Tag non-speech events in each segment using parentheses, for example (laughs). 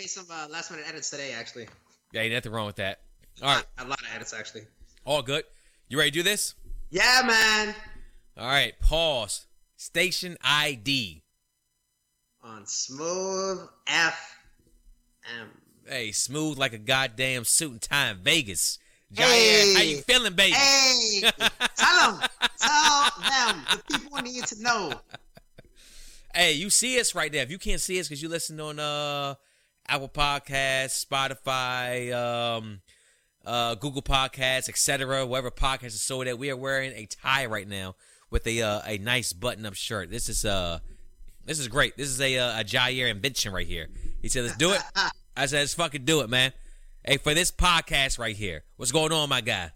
made some uh, last minute edits today, actually. Yeah, ain't nothing wrong with that. All right, a lot of edits actually. all good. You ready to do this? Yeah, man. All right, pause. Station ID. On smooth FM. Hey, smooth like a goddamn suit and tie in Vegas. Jair, Hey. how you feeling, baby? Hey, (laughs) tell them, tell them. The people need to know. Hey, you see us right there. If you can't see us because you listen on uh Apple Podcasts, Spotify, um, uh, Google Podcasts, etc., whatever podcast is so that we are wearing a tie right now with a uh, a nice button up shirt. This is uh this is great. This is a uh, a Jair invention right here. He said, "Let's do it." (laughs) I said, "Let's fucking do it, man." Hey, for this podcast right here, what's going on, my guy?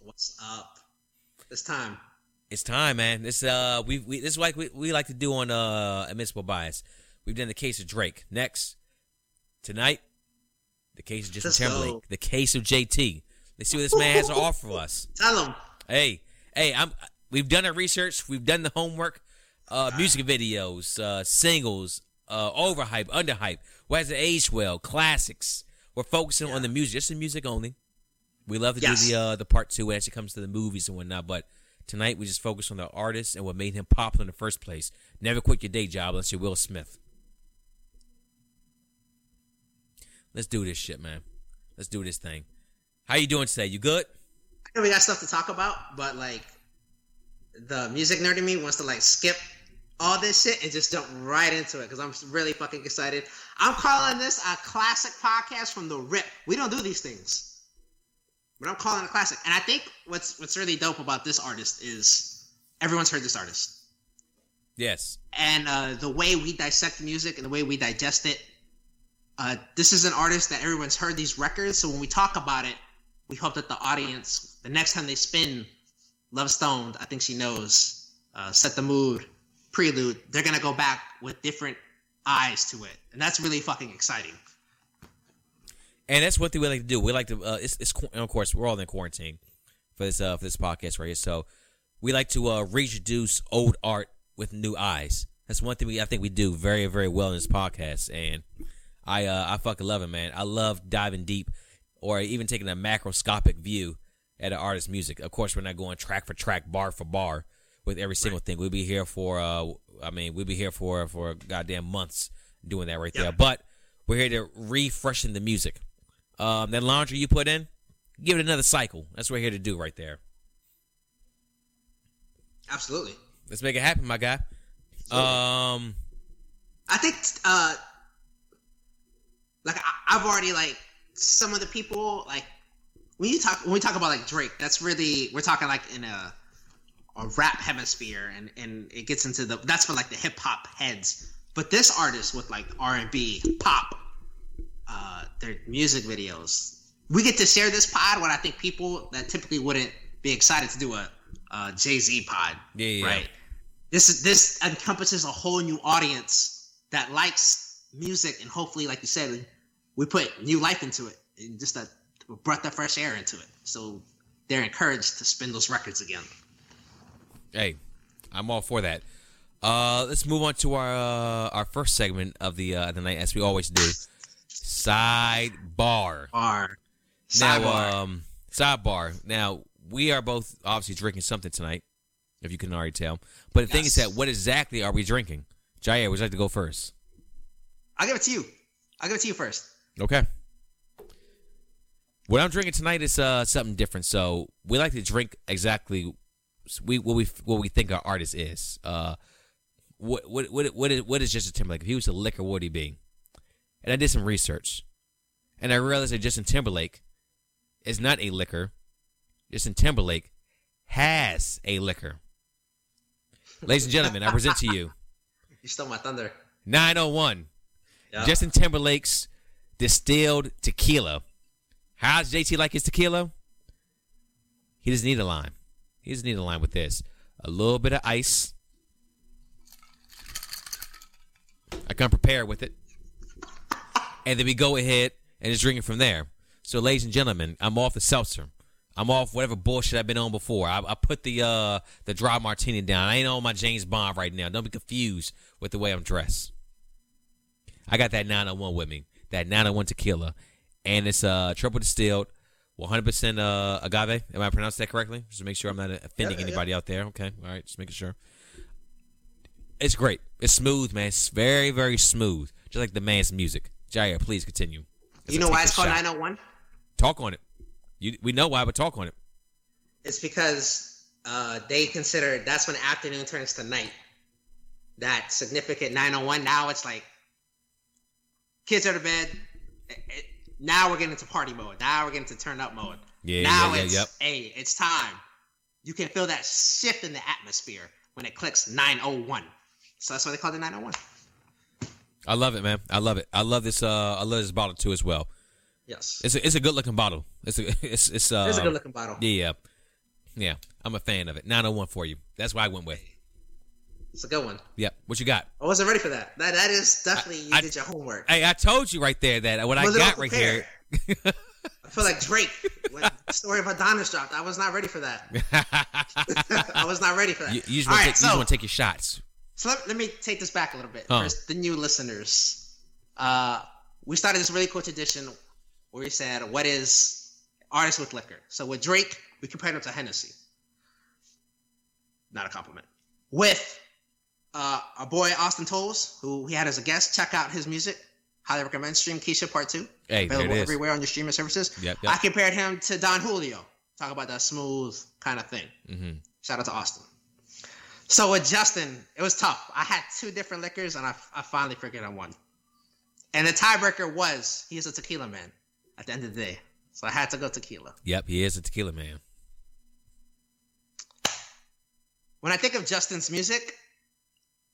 What's up? It's time. It's time, man. This uh, we we this is like we, we like to do on uh, admissible bias. We've done the case of Drake. Next, tonight, the case of Justin Let's Timberlake. go. The case of JT. Let's see what this man has to (laughs) offer us. Tell them. Hey, hey, I'm. We've done our research. We've done the homework. Uh, music videos, uh, singles, uh, overhype, underhype. What has it aged well? Classics. We're focusing on the music, just the music only. We love to Yes. do the uh, the part two when it comes to the movies and whatnot, but tonight we just focus on the artist and what made him popular in the first place. Never quit your day job unless you're Will Smith. Let's do this shit, man. Let's do this thing. How you doing today? You good? I know we got stuff to talk about, but like the music nerd in me wants to like skip all this shit and just jump right into it because I'm really fucking excited. I'm calling this a classic podcast from the rip. We don't do these things, but I'm calling it a classic. And I think what's what's really dope about this artist is everyone's heard this artist, Yes. and uh, the way we dissect music and the way we digest it. Uh, this is an artist that everyone's heard these records, so when we talk about it, we hope that the audience, the next time they spin Love Stoned, I think she knows, uh, Set the Mood, Prelude, they're gonna go back with different eyes to it, and that's really fucking exciting. And that's thing we like to do. We like to, uh, it's, it's, of course, we're all in quarantine for this, uh, for this podcast right here. So we like to, uh, reintroduce old art with new eyes. That's one thing we, I think we do very, very well in this podcast. And I, uh, I fucking love it, man. I love diving deep or even taking a macroscopic view at an artist's music. Of course, we're not going track for track, bar for bar with every single thing. We'll be here for, uh, I mean, we'll be here for, for goddamn months doing that right there. But we're here to refreshen the music. Um, that laundry you put in, give it another cycle. That's what we're here to do right there. Absolutely. Let's make it happen, my guy. Um, I think uh like I, I've already like some of the people like when you talk when we talk about like Drake, that's really we're talking like in a a rap hemisphere and and it gets into the that's for like the hip hop heads. But this artist with like R and B, pop, uh their music videos. We get to share this pod when I think people that typically wouldn't be excited to do a uh Jay Z pod. Yeah, yeah. Right. This is this encompasses a whole new audience that likes music and hopefully, like you said, we put new life into it and just a breath of fresh air into it. So they're encouraged to spin those records again. hey, I'm all for that. Uh, let's move on to our uh, our first segment of the uh, the night, as we always do. Sidebar. Or Now, sidebar. um, sidebar. Now, we are both obviously drinking something tonight, if you can already tell. But the thing is that what exactly are we drinking? Jair, would you like to go first? I'll give it to you. I'll give it to you first. Okay. What I'm drinking tonight is uh something different. So we like to drink exactly we what we what we think our artist is. Uh, what what what what is, what is Justin Timberlake? If he was a liquor, what would he be? And I did some research, and I realized that Justin Timberlake is not a liquor. Justin Timberlake has a liquor. Ladies and gentlemen, I present to you (laughs) You stole my thunder. 901. Yeah. Justin Timberlake's distilled tequila. How's JT like his tequila? He doesn't need a lime. He doesn't need a lime with this. A little bit of ice. I come prepared with it. And then we go ahead and just drink it from there. So, ladies and gentlemen, I'm off the seltzer. I'm off whatever bullshit I've been on before. I, I put the uh the dry martini down. I ain't on my James Bond right now. Don't be confused with the way I'm dressed. I got that 901 with me. that 901 tequila, and it's uh triple distilled, 100% uh agave. Am I pronouncing that correctly? Just to make sure I'm not offending Yeah, yeah. anybody out there. Okay, all right, just making sure. It's great. It's smooth, man. It's very, very smooth, just like the man's music. Jair, please continue. You know why it's called shot. 901? Talk on it. You, we know why, but talk on it. It's because uh, they consider that's when afternoon turns to night. That significant 901. Now it's like kids are to bed. It- it- now we're getting into party mode. Now we're getting to turn up mode. Yeah, now yeah, yeah, it's yep. hey, it's time. You can feel that shift in the atmosphere when it clicks 901. So that's why they call it 901. I love it, man. I love it. I love this. Uh, I love this bottle too as well. Yes. It's a, it's a good looking bottle. It's a, (laughs) it's it's uh, It's a good looking bottle. Yeah, yeah. I'm a fan of it. 901 for you. That's what I went with. It's a good one. Yep. What you got? I wasn't ready for that. That that is definitely you I- did your homework. Hey, I told you right there that what I got right here. I feel like (laughs) Drake when the story of Adidon dropped. I was not ready for that. (laughs) (laughs) I was not ready for that. you, you just want right, to so, take your shots. so let, let me take this back a little bit Huh. for the new listeners. Uh, we started this really cool tradition where we said, "What is artist with liquor?" So with Drake, we compared him to Hennessy. Not a compliment. With uh, our boy Austin Tolles, who he had as a guest, check out his music. Highly recommend. Stream Keisha Part Two. Hey, there it available everywhere on your streaming services. Yep, yep. I compared him to Don Julio. Talk about that smooth kind of thing. hmm Shout out to Austin. So with Justin, it was tough. I had two different liquors, and I, I finally figured on one. And the tiebreaker was he is a tequila man at the end of the day. So I had to go tequila. Yep, he is a tequila man. When I think of Justin's music,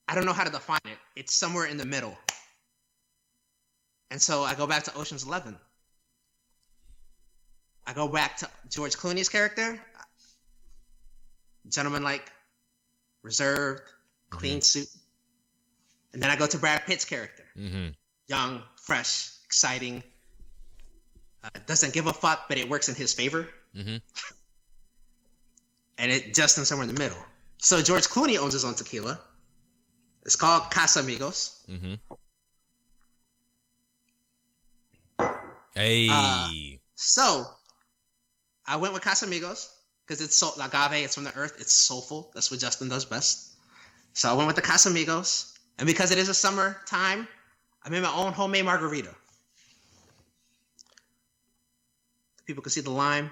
I don't know how to define it. It's somewhere in the middle. And so I go back to Ocean's Eleven. I go back to George Clooney's character. Gentleman like, reserved, clean suit. And then I go to Brad Pitt's character. hmm Young, fresh, exciting. Uh, doesn't give a fuck, but it works in his favor. hmm (laughs) and it just in somewhere in the middle. So George Clooney owns his own tequila. It's called Casamigos. hmm Hey. Uh, So I went with Casamigos because it's so agave. It's from the earth. It's soulful. That's what Justin does best. So I went with the Casamigos, and because it is a summer time, I made my own homemade margarita. People can see the lime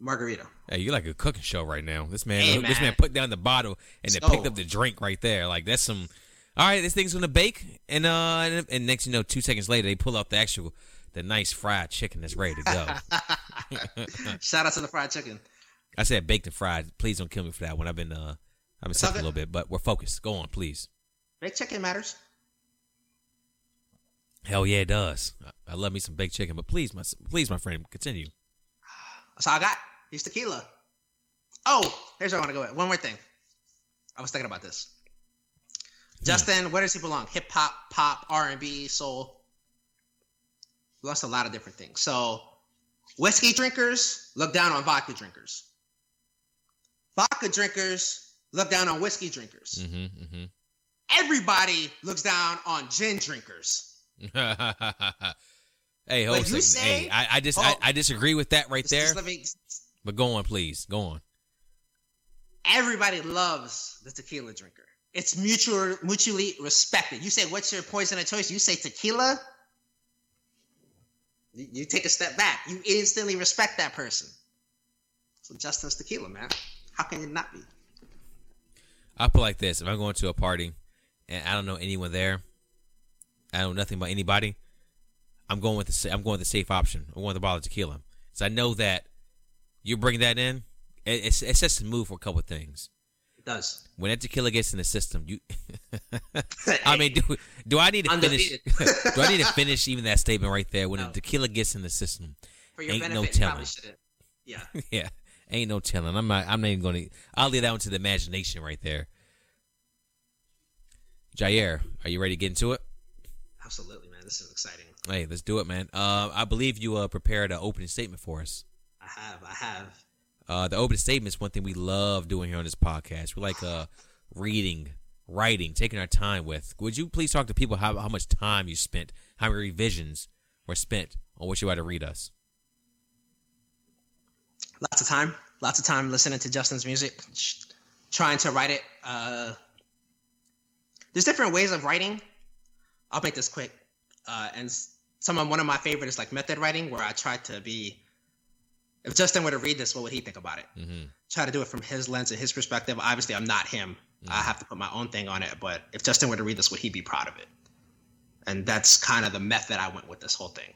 margarita. Hey, you're like a cooking show right now. This man, Hey, this man put down the bottle and then picked up the drink right there. Like that's some. All right, this thing's gonna bake, and uh, and, and next you know, two seconds later, they pull out the actual, the nice fried chicken that's ready to go. (laughs) Shout out to the fried chicken. I said baked and fried. Please don't kill me for that one. I've been uh, I've been sick a little bit, but we're focused. Go on, please. Baked chicken matters. Hell yeah, it does. I, I love me some baked chicken, but please, my please, my friend, continue. That's all I got. He's tequila. Oh, here's where I want to go with. One more thing. I was thinking about this. Justin, where does he belong? Hip hop, pop, R and B, soul. Lost a lot of different things. So, whiskey drinkers look down on vodka drinkers. Vodka drinkers look down on whiskey drinkers. Mm-hmm. Mm-hmm. Everybody looks down on gin drinkers. (laughs) hey, hold But you say- hey, I, I just Oh. I, I disagree with that right there. me- But go on, please. Go on. everybody loves the tequila drinker. It's mutual, mutually respected. You say, "What's your poison of choice?" You say tequila. You, you take a step back. You instantly respect that person. So Justin's tequila, man. How can it not be? I put like this: if I'm going to a party and I don't know anyone there, I know nothing about anybody, I'm going with the I'm going with the safe option. I'm going with the bottle of tequila. So I know that you bring that in, it, it's it sets the mood for a couple of things. It does. When that tequila gets in the system, you. (laughs) I mean, do do I need to finish? (laughs) Do I need to finish even that statement right there? When No. the tequila gets in the system, For your ain't no benefit, you telling. (laughs) Yeah. yeah, ain't no telling. I'm not. I'm not even going to. I'll leave that one to the imagination right there. Jair, are you ready to get into it? Absolutely. This is exciting. Hey, let's do it, man. Uh, I believe you uh, prepared an opening statement for us. I have. I have. Uh, the opening statement is one thing we love doing here on this podcast. We like uh, reading writing, taking our time with. Would you please talk to people how how much time you spent, how many revisions were spent on what you had to read us? Lots of time, lots of time listening to Justin's music, trying to write it. Uh, there's different ways of writing. I'll make this quick. Uh, and some of one of my favorite is like method writing, where I try to be. If Justin were to read this, what would he think about it? Mm-hmm. Try to do it from his lens and his perspective. Obviously, I'm not him. Mm-hmm. I have to put my own thing on it. But if Justin were to read this, would he be proud of it? And that's kind of the method I went with this whole thing.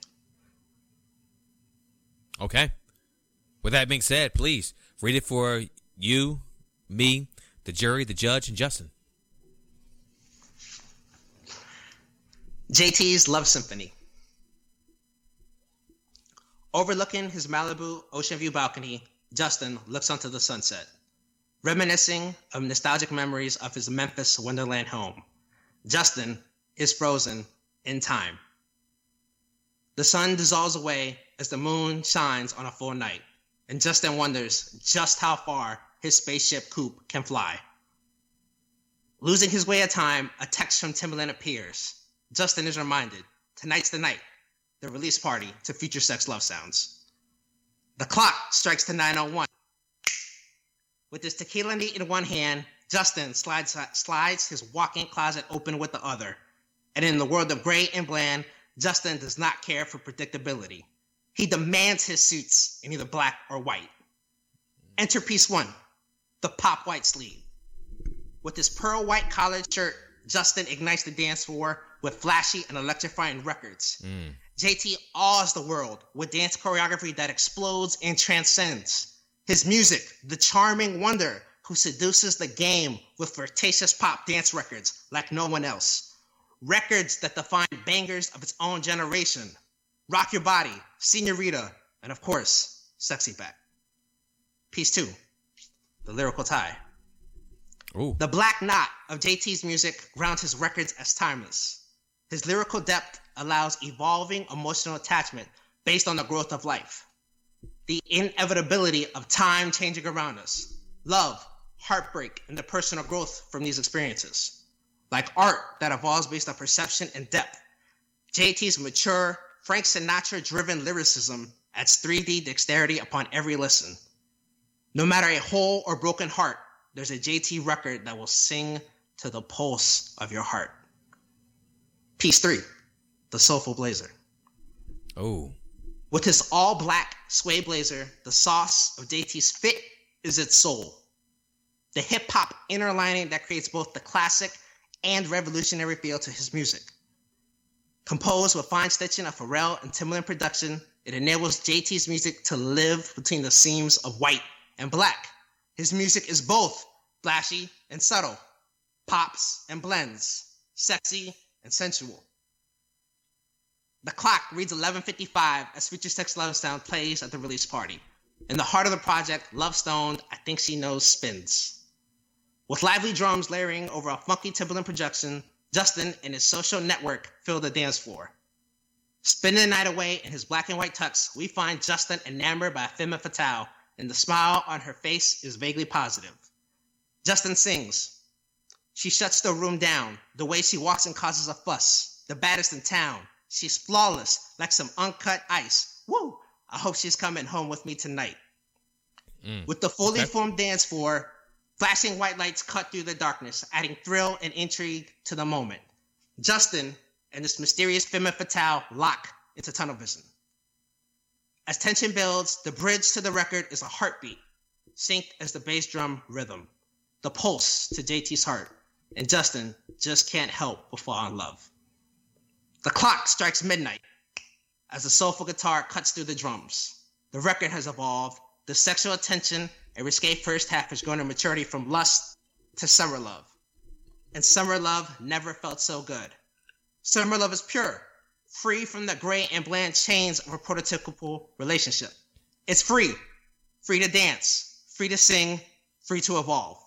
Okay. With that being said, please read it for you, me, the jury, the judge, and Justin. JT's Love Symphony. Overlooking his Malibu ocean view balcony, Justin looks onto the sunset, reminiscing of nostalgic memories of his Memphis Wonderland home. Justin is frozen in time. The sun dissolves away as the moon shines on a full night, and Justin wonders just how far his spaceship coupe can fly. Losing his way of time, a text from Timbaland appears. Justin is reminded tonight's the night, the release party to Future Sex Love Sounds. The clock strikes to 901. With his tequila in one hand, Justin slides, slides his walk in closet open with the other. And in the world of gray and bland, Justin does not care for predictability. He demands his suits in either black or white. Enter piece one, the pop white sleeve. With his pearl white collared shirt, Justin ignites the dance floor with flashy and electrifying records. Mm. JT awes the world with dance choreography that explodes and transcends. His music, the charming wonder who seduces the game with flirtatious pop dance records like no one else. Records that define bangers of its own generation. Rock Your Body, Senorita, and of course, Sexy Back. Piece two, the lyrical tie. Ooh. The black knot of JT's music grounds his records as timeless. His lyrical depth allows evolving emotional attachment based on the growth of life, the inevitability of time changing around us, love, heartbreak, and the personal growth from these experiences. Like art that evolves based on perception and depth, JT's mature, Frank Sinatra driven lyricism adds 3D dexterity upon every listen. No matter a whole or broken heart, there's a JT record that will sing to the pulse of your heart. Piece three, the Soulful Blazer. Oh. With his all black suede blazer, the sauce of JT's fit is its soul. The hip hop inner lining that creates both the classic and revolutionary feel to his music. Composed with fine stitching of Pharrell and Timbaland production, it enables JT's music to live between the seams of white and black. His music is both flashy and subtle, pops and blends, sexy and sensual. The clock reads 11:55 as Future Sex Love Sound plays at the release party. In the heart of the project, Love Stoned, I Think She Knows spins. With lively drums layering over a funky Timbaland production, Justin and his social network fill the dance floor. Spending the night away in his black and white tux, we find Justin enamored by a Femme Fatale, and the smile on her face is vaguely positive. Justin sings, she shuts the room down. The way she walks and causes a fuss. The baddest in town. She's flawless, like some uncut ice. Woo! I hope she's coming home with me tonight. Mm. With the fully okay. formed dance floor, flashing white lights cut through the darkness, adding thrill and intrigue to the moment. Justin and this mysterious femme fatale lock into tunnel vision. As tension builds, the bridge to the record is a heartbeat, synced as the bass drum rhythm, the pulse to JT's heart and Justin just can't help but fall in love. The clock strikes midnight as the soulful guitar cuts through the drums. The record has evolved. The sexual attention and risque first half has grown to maturity from lust to summer love. And summer love never felt so good. Summer love is pure, free from the gray and bland chains of a prototypical relationship. It's free, free to dance, free to sing, free to evolve.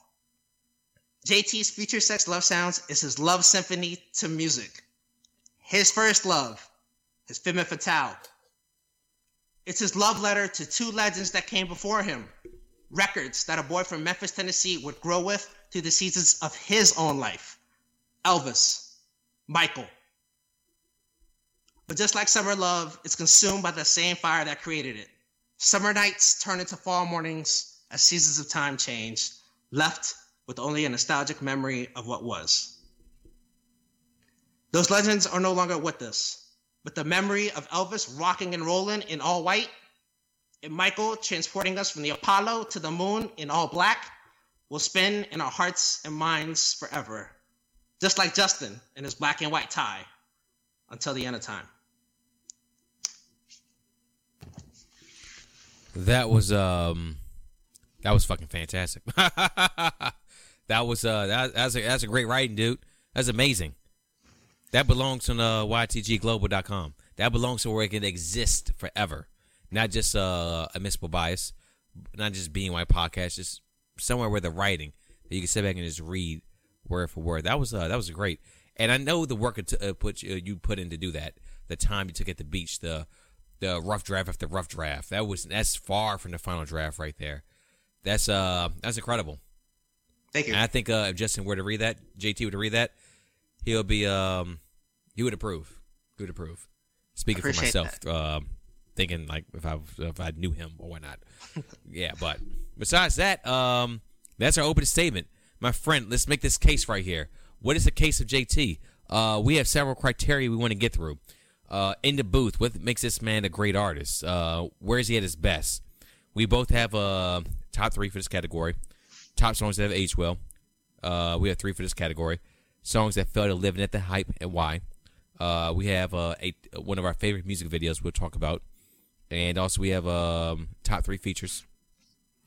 JT's Future Sex Love Sounds is his love symphony to music. His first love, his Femme Fatale. It's his love letter to two legends that came before him records that a boy from Memphis, Tennessee would grow with through the seasons of his own life. Elvis, Michael. But just like summer love, it's consumed by the same fire that created it. Summer nights turn into fall mornings as seasons of time change, left with only a nostalgic memory of what was. Those legends are no longer with us, but the memory of Elvis rocking and rolling in all white, and Michael transporting us from the Apollo to the moon in all black, will spin in our hearts and minds forever, just like Justin in his black and white tie, until the end of time. That was um, that was fucking fantastic. (laughs) that was uh, that, that's a that's a great writing, dude. That's amazing. That belongs on uh, ytgglobal.com. That belongs to where it can exist forever, not just uh, a municipal bias, not just being white podcast, just somewhere where the writing that you can sit back and just read word for word. That was uh, that was great, and I know the work it uh, put uh, you put in to do that. The time you took at the beach, the the rough draft after rough draft. That was that's far from the final draft right there. That's uh that's incredible. Thank you. And I think uh, if Justin were to read that, JT were to read that, he'll be um he would approve. He would approve. Speaking for myself, um, thinking like if I if I knew him or whatnot. (laughs) yeah, but besides that, um, that's our opening statement, my friend. Let's make this case right here. What is the case of JT? Uh, we have several criteria we want to get through. Uh, in the booth, what makes this man a great artist? Uh, where is he at his best? We both have uh, top three for this category. Top songs that have aged well. Uh, we have three for this category. Songs that failed to living at the hype and why. Uh, we have uh, a, one of our favorite music videos we'll talk about. And also we have um, top three features.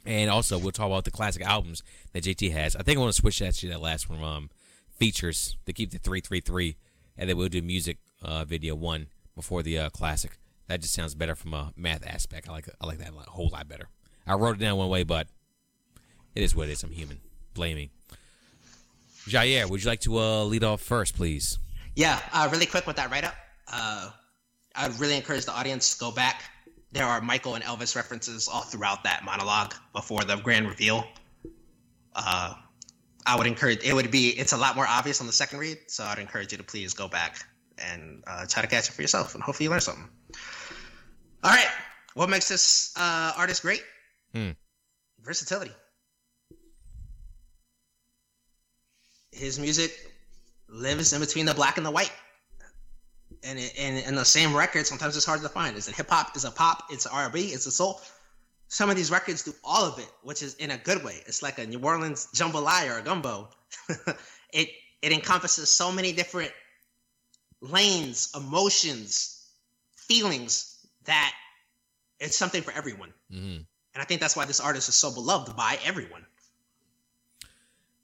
And also we'll talk about the classic albums that JT has. I think I want to switch that to that last one um, features to keep the three three three, and then we'll do music uh, video one before the uh, classic. That just sounds better from a math aspect. I like I like that a whole lot better. I wrote it down one way, but it is what it is. I'm human. Blame me. Jair, would you like to uh, lead off first, please? Yeah, uh, really quick with that write up. Uh, I'd really encourage the audience to go back. There are Michael and Elvis references all throughout that monologue before the grand reveal. Uh, I would encourage it would be it's a lot more obvious on the second read, so I'd encourage you to please go back and uh, try to catch it for yourself, and hopefully you learn something. All right, what makes this uh, artist great? Hmm. Versatility. His music lives in between the black and the white. And in, in the same record, sometimes it's hard to find. Is it hip hop? Is it pop? It's R&B? It's a soul? Some of these records do all of it, which is in a good way. It's like a New Orleans jambalaya or a gumbo. (laughs) it it encompasses so many different lanes, emotions, feelings that it's something for everyone. Mm-hmm. And I think that's why this artist is so beloved by everyone.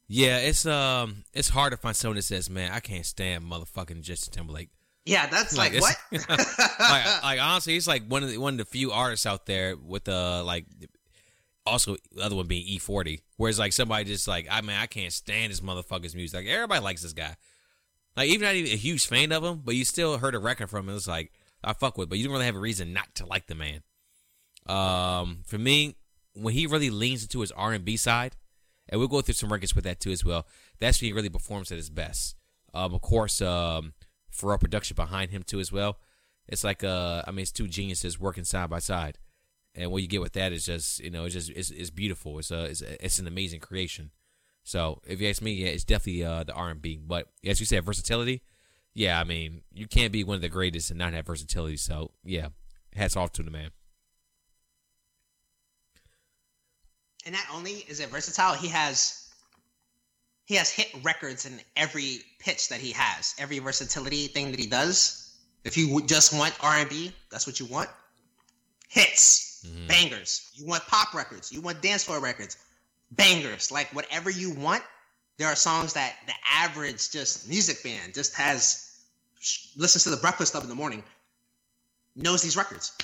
Yeah, it's um, it's hard to find someone that says, "Man, I can't stand motherfucking Justin Timberlake." Yeah, that's like, it's- what? (laughs) like, (laughs) like honestly, he's like one of the one of the few artists out there with uh like also the other one being E40, whereas like somebody just like I mean I can't stand this motherfucker's music. Like everybody likes this guy. Like even not even a huge fan of him, but you still heard a record from him. It's like I fuck with, but you don't really have a reason not to like the man. Um, for me, when he really leans into his R and B side, and we'll go through some records with that too as well. That's when he really performs at his best. Um, of course, um, Pharrell production behind him too as well. It's like uh, I mean, it's two geniuses working side by side, and what you get with that is just you know, it's just it's, it's beautiful. It's a it's, a, it's an amazing creation. So if you ask me, yeah, it's definitely uh, the R and B. But as you said, versatility. Yeah, I mean, you can't be one of the greatest and not have versatility. So yeah, hats off to the man. and not only is it versatile, he has he has hit records in every pitch that he has, every versatility thing that he does. If you just want R and B, that's what you want. Hits, Mhm. bangers. You want pop records. You want dance floor records, bangers. Like whatever you want. There are songs that the average just music fan just has listens to the Breakfast Club in the morning, knows these records.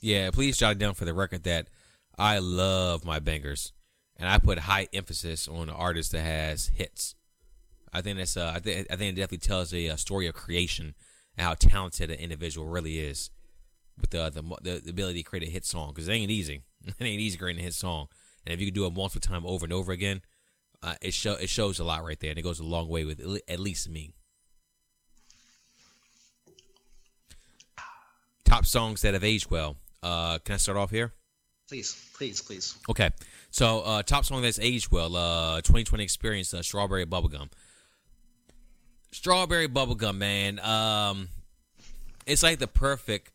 Yeah, please jot down for the record that I love my bangers, and I put high emphasis on an artist that has hits. I think that's uh, I think I think it definitely tells a, uh story of creation and how talented an individual really is with the, the, the ability to create a hit song because it ain't easy. (laughs) it ain't easy creating a hit song. And if you can do it multiple time over and over again, uh, it show it shows a lot right there, and it goes a long way with at least me. Top songs that have aged well. Uh, can I start off here? Please, please, please. Okay, so uh, top song that's aged well. Uh, 2020 experience. Uh, Strawberry Bubblegum. Strawberry Bubblegum, man. Um, it's like the perfect.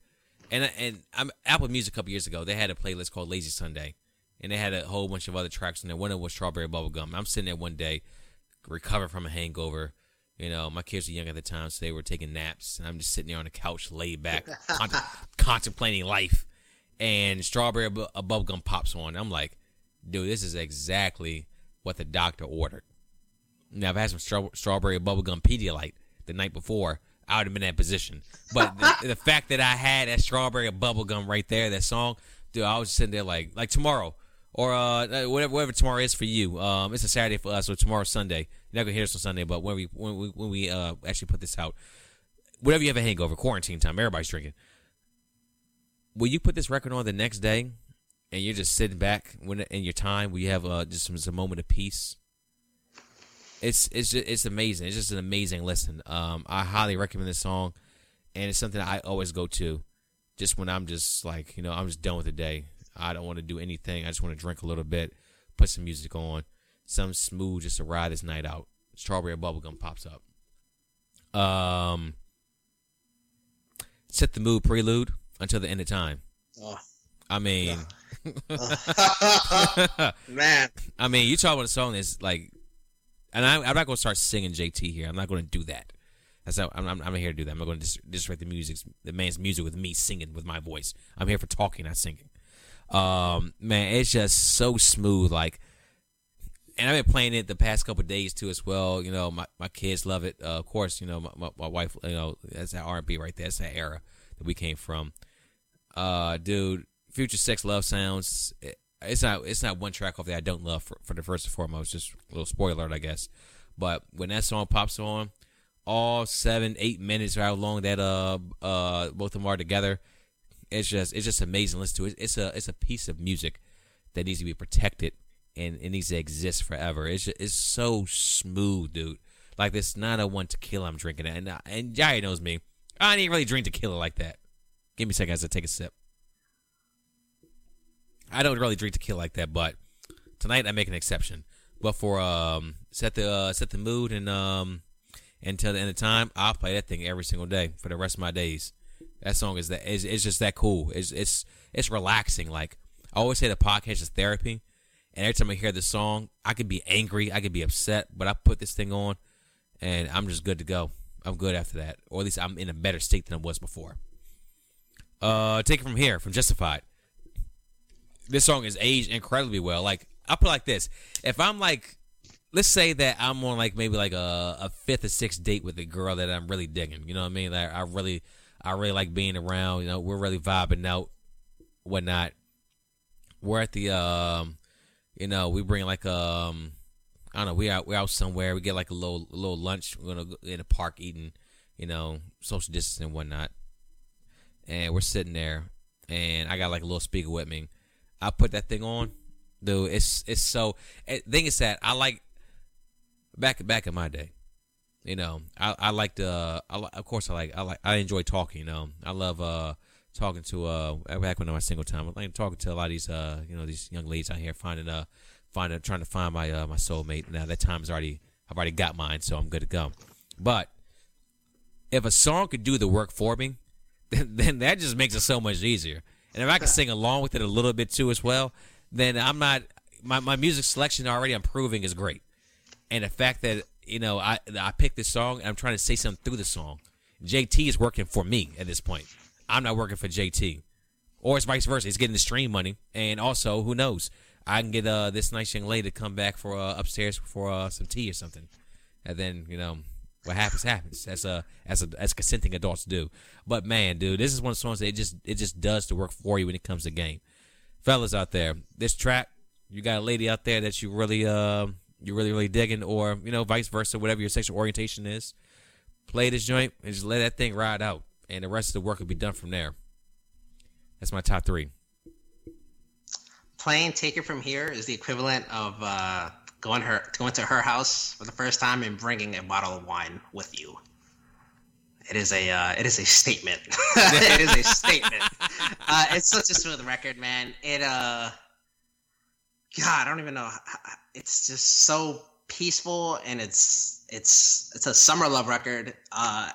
And and I'm Apple Music a couple years ago. They had a playlist called Lazy Sunday, and they had a whole bunch of other tracks in there. One of them was Strawberry Bubblegum. I'm sitting there one day, recovering from a hangover. You know, my kids were young at the time, so they were taking naps, and I'm just sitting there on the couch, laid back, (laughs) contemplating life. And Strawberry bu- uh, Bubblegum pops on. I'm like, dude, this is exactly what the doctor ordered. Now, if I had some straw- strawberry bubblegum Pedialyte the night before, I would have been in that position. But the, (laughs) the, fact that I had that strawberry bubblegum right there, that song, dude, I was sitting there like, like tomorrow or uh, whatever, whatever tomorrow is for you. Um, it's a Saturday for us, so tomorrow's Sunday. You're not gonna hear this on Sunday, but when we when we when we uh actually put this out, whatever you have a hangover, quarantine time, everybody's drinking. Will you put this record on the next day, and you're just sitting back when in your time, where you have uh, just some, some moment of peace? It's it's just, it's amazing. It's just an amazing listen. Um, I highly recommend this song, and it's something I always go to, just when I'm just like you know I'm just done with the day. I don't want to do anything. I just want to drink a little bit, put some music on, some smooth just to ride this night out. Strawberry bubblegum pops up. Um, set the mood prelude until the end of time. Oh. I mean, (laughs) (laughs) man. I mean, you talk about a song that's like, and I, am not going to start singing JT here. I'm not going to do that. That's not, I'm, I'm, I'm, not here to do that. I'm not going to dis- disrespect the music, the man's music with me singing with my voice. I'm here for talking, not singing. Um, man, it's just so smooth. Like, and I've been playing it the past couple days too as well. You know, my, my kids love it. Uh, of course, you know my, my, my, wife. You know, that's that R and B right there. That's that era that we came from. Uh, dude, Future Sex Love Sounds. It, it's not it's not one track off that I don't love for, for the first and foremost. Just a little spoiler alert, I guess. But when that song pops on, all seven eight minutes or how long that uh uh both of them are together, it's just it's just amazing. Listen to it. It's a it's a piece of music that needs to be protected and it needs to exist forever. It's just, it's so smooth, dude. Like this 901 tequila I'm drinking, it. and uh, and Jair knows me. I didn't really drink tequila like that. Give me a second as I take a sip. I don't really drink tequila like that, but tonight I make an exception. But for um set the uh, set the mood and um until the end of time, I'll play that thing every single day for the rest of my days. That song is that is it's just that cool. It's it's it's relaxing. Like I always say, the podcast is therapy. And every time I hear the song, I could be angry, I could be upset, but I put this thing on, and I'm just good to go. I'm good after that, or at least I'm in a better state than I was before. Uh, take it from here, from Justified. This song is aged incredibly well. Like I put like this: if I'm like, let's say that I'm on like maybe like a, a fifth or sixth date with a girl that I'm really digging. You know what I mean? Like I really, I really like being around. You know, we're really vibing out, whatnot. We're at the um you know, we bring like um, I don't know, we out we out somewhere. We get like a little a little lunch. We're gonna go in a park eating, you know, social distance and whatnot. And we're sitting there, and I got like a little speaker with me. I put that thing on, dude. It's it's so. Eh, thing is that I like back back in my day. You know, I I like to. I, of course, I like I like I enjoy talking. You know, I love uh talking to uh back when I was single time. I'm like talking to a lot of these uh you know these young ladies out here finding uh finding trying to find my uh my soulmate. Now that time is already I've already got mine, so I'm good to go. But if a song could do the work for me, (laughs) then, then that just makes it so much easier. And if I can (laughs) sing along with it a little bit too as well, then I'm not my, my music selection already I'm proving is great. And the fact that, you know, I I picked this song and I'm trying to say something through the song. JT is working for me at this point. I'm not working for JT. Or it's vice versa. He's getting the stream money. And also, who knows? I can get uh, this nice young lady to come back for uh, upstairs for uh, some tea or something. And then, you know, what happens happens as a as a as consenting adults do. But man, dude, this is one of the songs that it just it just does the work for you when it comes to game. Fellas out there, this track, you got a lady out there that you really uh you really really digging, or you know vice versa, whatever your sexual orientation is. Play this joint and just let that thing ride out and the rest of the work will be done from there. That's my top three. playing "Take It From Here" is the equivalent of uh, going her going to her house for the first time and bringing a bottle of wine with you. It is a uh, it is a statement. (laughs) it is a statement. (laughs) Uh, it's such a smooth record, man. It uh, God, I don't even know. It's just so peaceful, and it's it's it's a summer love record. Uh,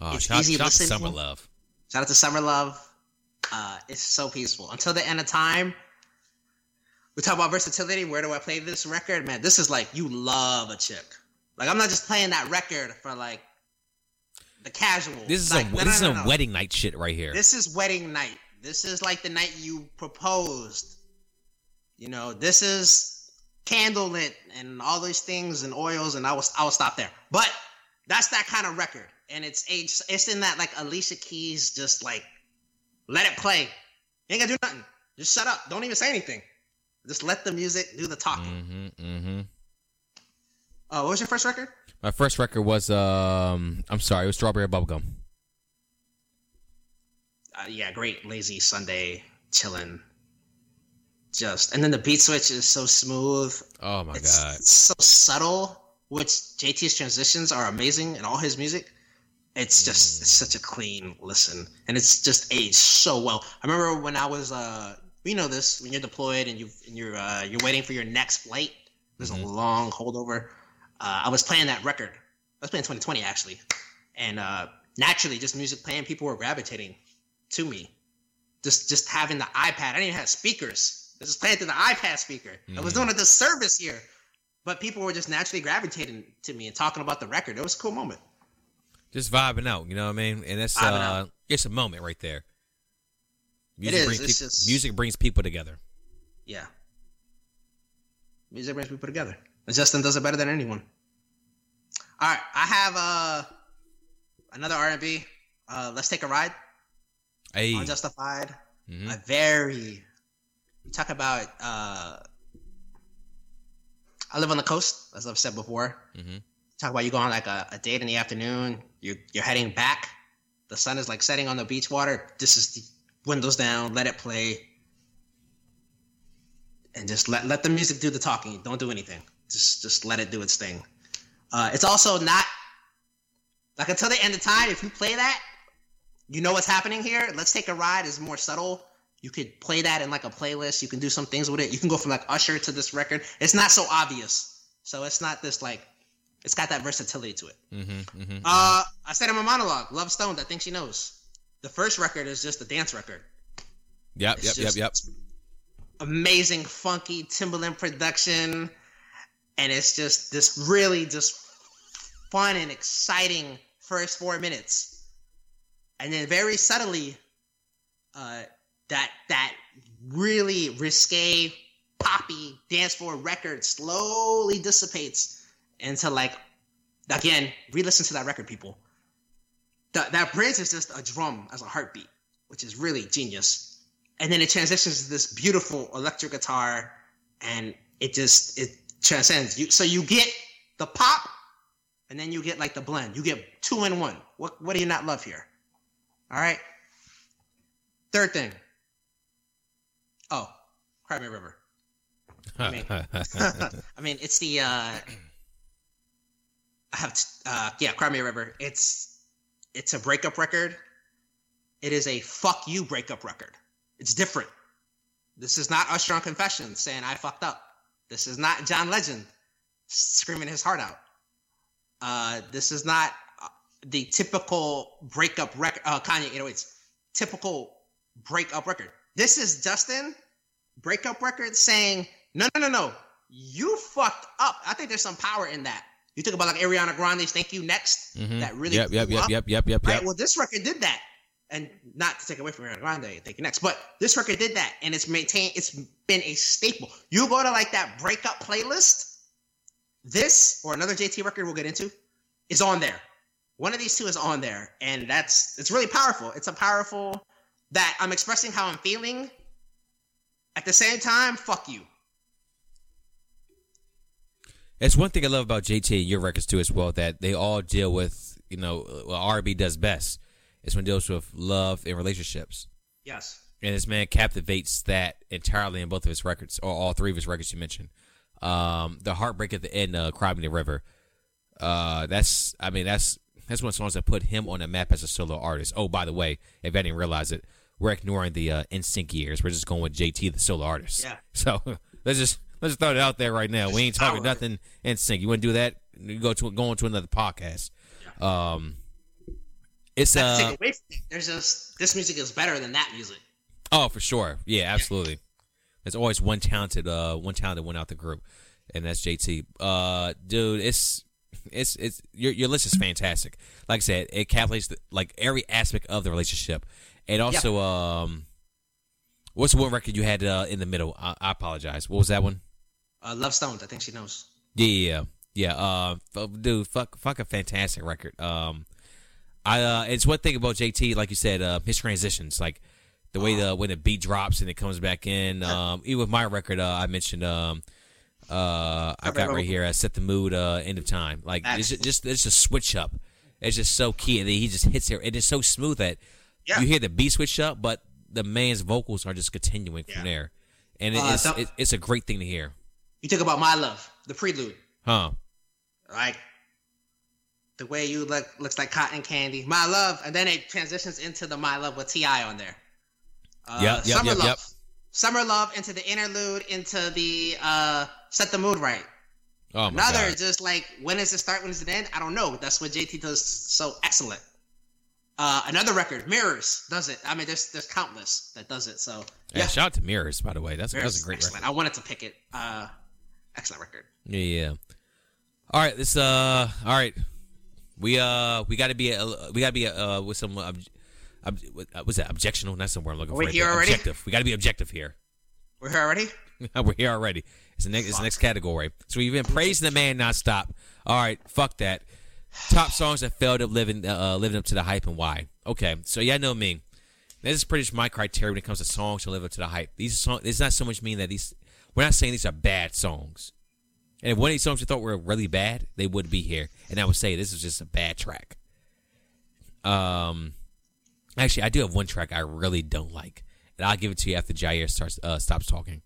Oh, It's shout, easy shout out to listening. Summer Love. Shout out to Summer Love. Uh, it's so peaceful. Until the end of time, we talk about versatility. Where do I play this record? Man, this is like you love a chick. Like I'm not just playing that record for like the casual. This is like, a no, this no, is a no. wedding night shit right here. This is wedding night. This is like the night you proposed. You know, this is candlelit and all these things and oils, and I will I will stop there. But that's that kind of record, and it's age. It's in that like Alicia Keys, just like let it play. You ain't gonna do nothing. Just shut up. Don't even say anything. Just let the music do the talking. Mm-hmm. mm-hmm. Oh, what was your first record? My first record was um I'm sorry, it was Strawberry Bubblegum. uh, yeah, great lazy Sunday chilling. Just and then the beat switch is so smooth. Oh my it's, god. it's so subtle. Which JT's transitions are amazing in all his music. It's just it's such a clean listen, and it's just aged so well. I remember when I was uh, we know this when you're deployed and you and you're uh, you're waiting for your next flight. There's Mhm. a long holdover. Uh, I was playing that record. I was playing 2020 actually, and uh, naturally, just music playing, people were gravitating to me. Just just having the iPad. I didn't even have speakers. I was just playing through the iPad speaker. I was Mhm. doing a disservice here, but people were just naturally gravitating to me and talking about the record. It was a cool moment. Just vibing out, you know what I mean? And that's Vibing uh out. it's a moment right there. Music is, brings peop- just- music brings people together. Yeah. Music brings people together. And Justin does it better than anyone. All right, I have uh another R and B. Uh, Let's take a ride. Hey. on Justified. Mhm. A very. You talk about. uh I live on the coast, as I've said before. Mhm. Talk about you go on like a, a date in the afternoon. You you're heading back. The sun is like setting on the beach water. This is the windows down. Let it play. And just let let the music do the talking. Don't do anything. Just just let it do its thing. Uh, it's also not like until the end of time. If you play that, you know what's happening here. Let's take a ride is more subtle. You could play that in like a playlist. You can do some things with it. You can go from like Usher to this record. It's not so obvious. So it's not this like it's got that versatility to it. Mhm. Mhm. Uh I said in my monologue, Love Stoned, I think she knows. The first record is just a dance record. Yep, It's yep, yep, yep. Amazing, funky Timbaland production. And it's just this really just fun and exciting first four minutes. And then very subtly, uh, that that really risque poppy dance floor record slowly dissipates into like again, re-listen to that record, people. That that bridge is just a drum as a heartbeat, which is really genius. And then it transitions to this beautiful electric guitar, and it just it transcends. You so you get the pop, and then you get like the blend. You get two in one. What what do you not love here? All right. Third thing. Oh, Cry Me a River. I mean, (laughs) (laughs) I mean, it's the uh I have t- uh yeah, Cry Me a River. It's it's a breakup record. It is a fuck you breakup record. It's different. This is not Usher on Confessions saying I fucked up. This is not John Legend screaming his heart out. Uh, this is not uh, the typical breakup record. Uh, Kanye 808's typical breakup record. This is Justin breakup record saying no, no, no, no. You fucked up. I think there's some power in that. You talk about like Ariana Grande's "Thank You Next." Mhm. That really Yep, yep, yep, yep, yep, yep, right? yep. Well, this record did that, and not to take away from Ariana Grande, thank you next, but this record did that, and it's maintained. It's been a staple. You go to like that breakup playlist. This or another JT record we'll get into is on there. One of these two is on there, and that's it's really powerful. It's a powerful that I'm expressing how I'm feeling. At the same time, fuck you. It's one thing I love about JT and your records too as well that they all deal with you know what R&B does best. It's when it deals with love and relationships. Yes. and this man captivates that entirely in both of his records, or all three of his records you mentioned. Um, the heartbreak at the end, uh, "Cry Me the River." Uh, that's, I mean, that's that's one of the songs that put him on the map as a solo artist. Oh, by the way, if I didn't realize it, we're ignoring the uh, NSYNC years. We're just going with JT, the solo artist. Yeah. So (laughs) let's just let's just throw it out there right now. we ain't talking our- nothing NSYNC. You to do that? You go to go on to another podcast. Yeah. Um, it's Not uh take away from it. There's just this music is better than that music. oh for sure. Yeah, absolutely. There's always one talented uh one talented one out the group, and that's JT. Uh, dude, it's it's it's your your list is fantastic. Like I said, it calculates the, like every aspect of the relationship, and also um, what's the one record you had uh, in the middle? I, I apologize. What was that one? Uh, LoveStoned, I think she knows. Yeah, yeah, yeah. Uh, dude, fuck, fuck a fantastic record. Um, I uh, it's one thing about JT, like you said, uh, his transitions, like the way the when the beat drops and it comes back in. Um, even with my record, uh, I mentioned um, uh, I got right here. I set the mood. Uh, end of time. Like it's just, just it's just a switch up. It's just so key, and then he just hits it. It is so smooth that Yeah. you hear the beat switch up, but the man's vocals are just continuing from there, and it, Uh, it's so- it, it's a great thing to hear, You talk about My Love, the prelude. huh? Like the way you look looks like cotton candy. My love, and then it transitions into the My Love with Ti on there. Uh, Yep, yep, Summer yep, love, yep. Summer love into the interlude into the uh, set the mood right. Oh my Another god. just like when does it start? When does it end? I don't know. That's what JT does so excellent. Uh, another record, Mirrors, does it. I mean, there's there's countless that does it. So Yeah, yeah, shout out to Mirrors, by the way. That's Mirrors that's a great excellent. record. I wanted to pick it. Uh, excellent record. Yeah, yeah. All right, this uh, all right. We uh, we got to be uh, we got to be uh with some ob, uh, what's that objectional? That's the word I'm looking Are for. we right here already? Objective. We got to be objective here. We're here already. (laughs) We're here already. It's the next. It's the next category. So we've been praising the man nonstop. All right, fuck that. Top songs that failed up living uh, living up to the hype and why. Okay, so yeah, know me. This is pretty much my criteria when it comes to songs to live up to the hype. These songs. It's not so much mean that these. We're not saying these are bad songs. And if one of these songs you thought were really bad, they would be here. And I would say this is just a bad track. Um, actually, I do have one track I really don't like, and I'll give it to you after Jair starts uh, stops talking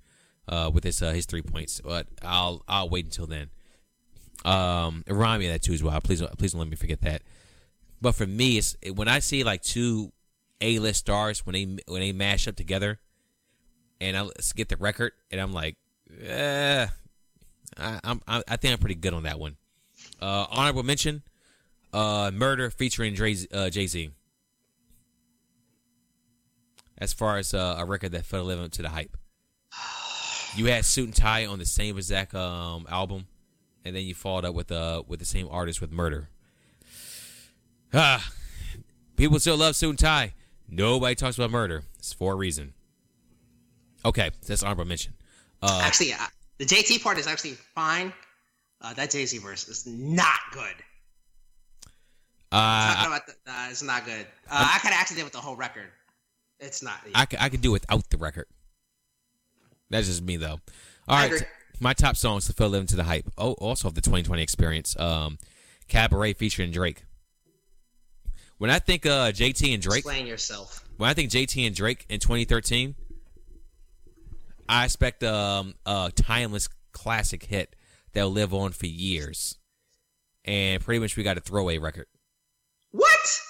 uh, with his uh, his three points. But I'll I'll wait until then. Um, remind me of that too as well. Please please don't let me forget that. But for me, it's when I see like two A list stars when they when they mash up together, and I get the record, and I'm like, eh, I, I'm I, think I'm pretty good on that one. Uh, honorable mention, uh, Murder featuring uh, Jay Z. As far as uh, a record that fell living up to the hype, you had Suit and Tie on the same exact um, album, and then you followed up with uh with the same artist with Murder. Ah, (sighs) people still love and Tie. Nobody talks about Murder. It's for a reason. Okay, that's honorable mention. Uh, actually, uh, the JT part is actually fine. Uh, that Jay Z verse is not good. uh, Talking about the, uh, it's not good. Uh, I could actually did with the whole record. It's not. I could, I could do without the record. That's just me though. All I right. My top songs to fill into the hype. Oh, also of the 2020 experience. Um, Cabaret featuring Drake. When I think uh JT and Drake, Explain yourself. when I think JT and Drake in 2013, I expect um a timeless classic hit that'll live on for years. And pretty much we got a throwaway record. What?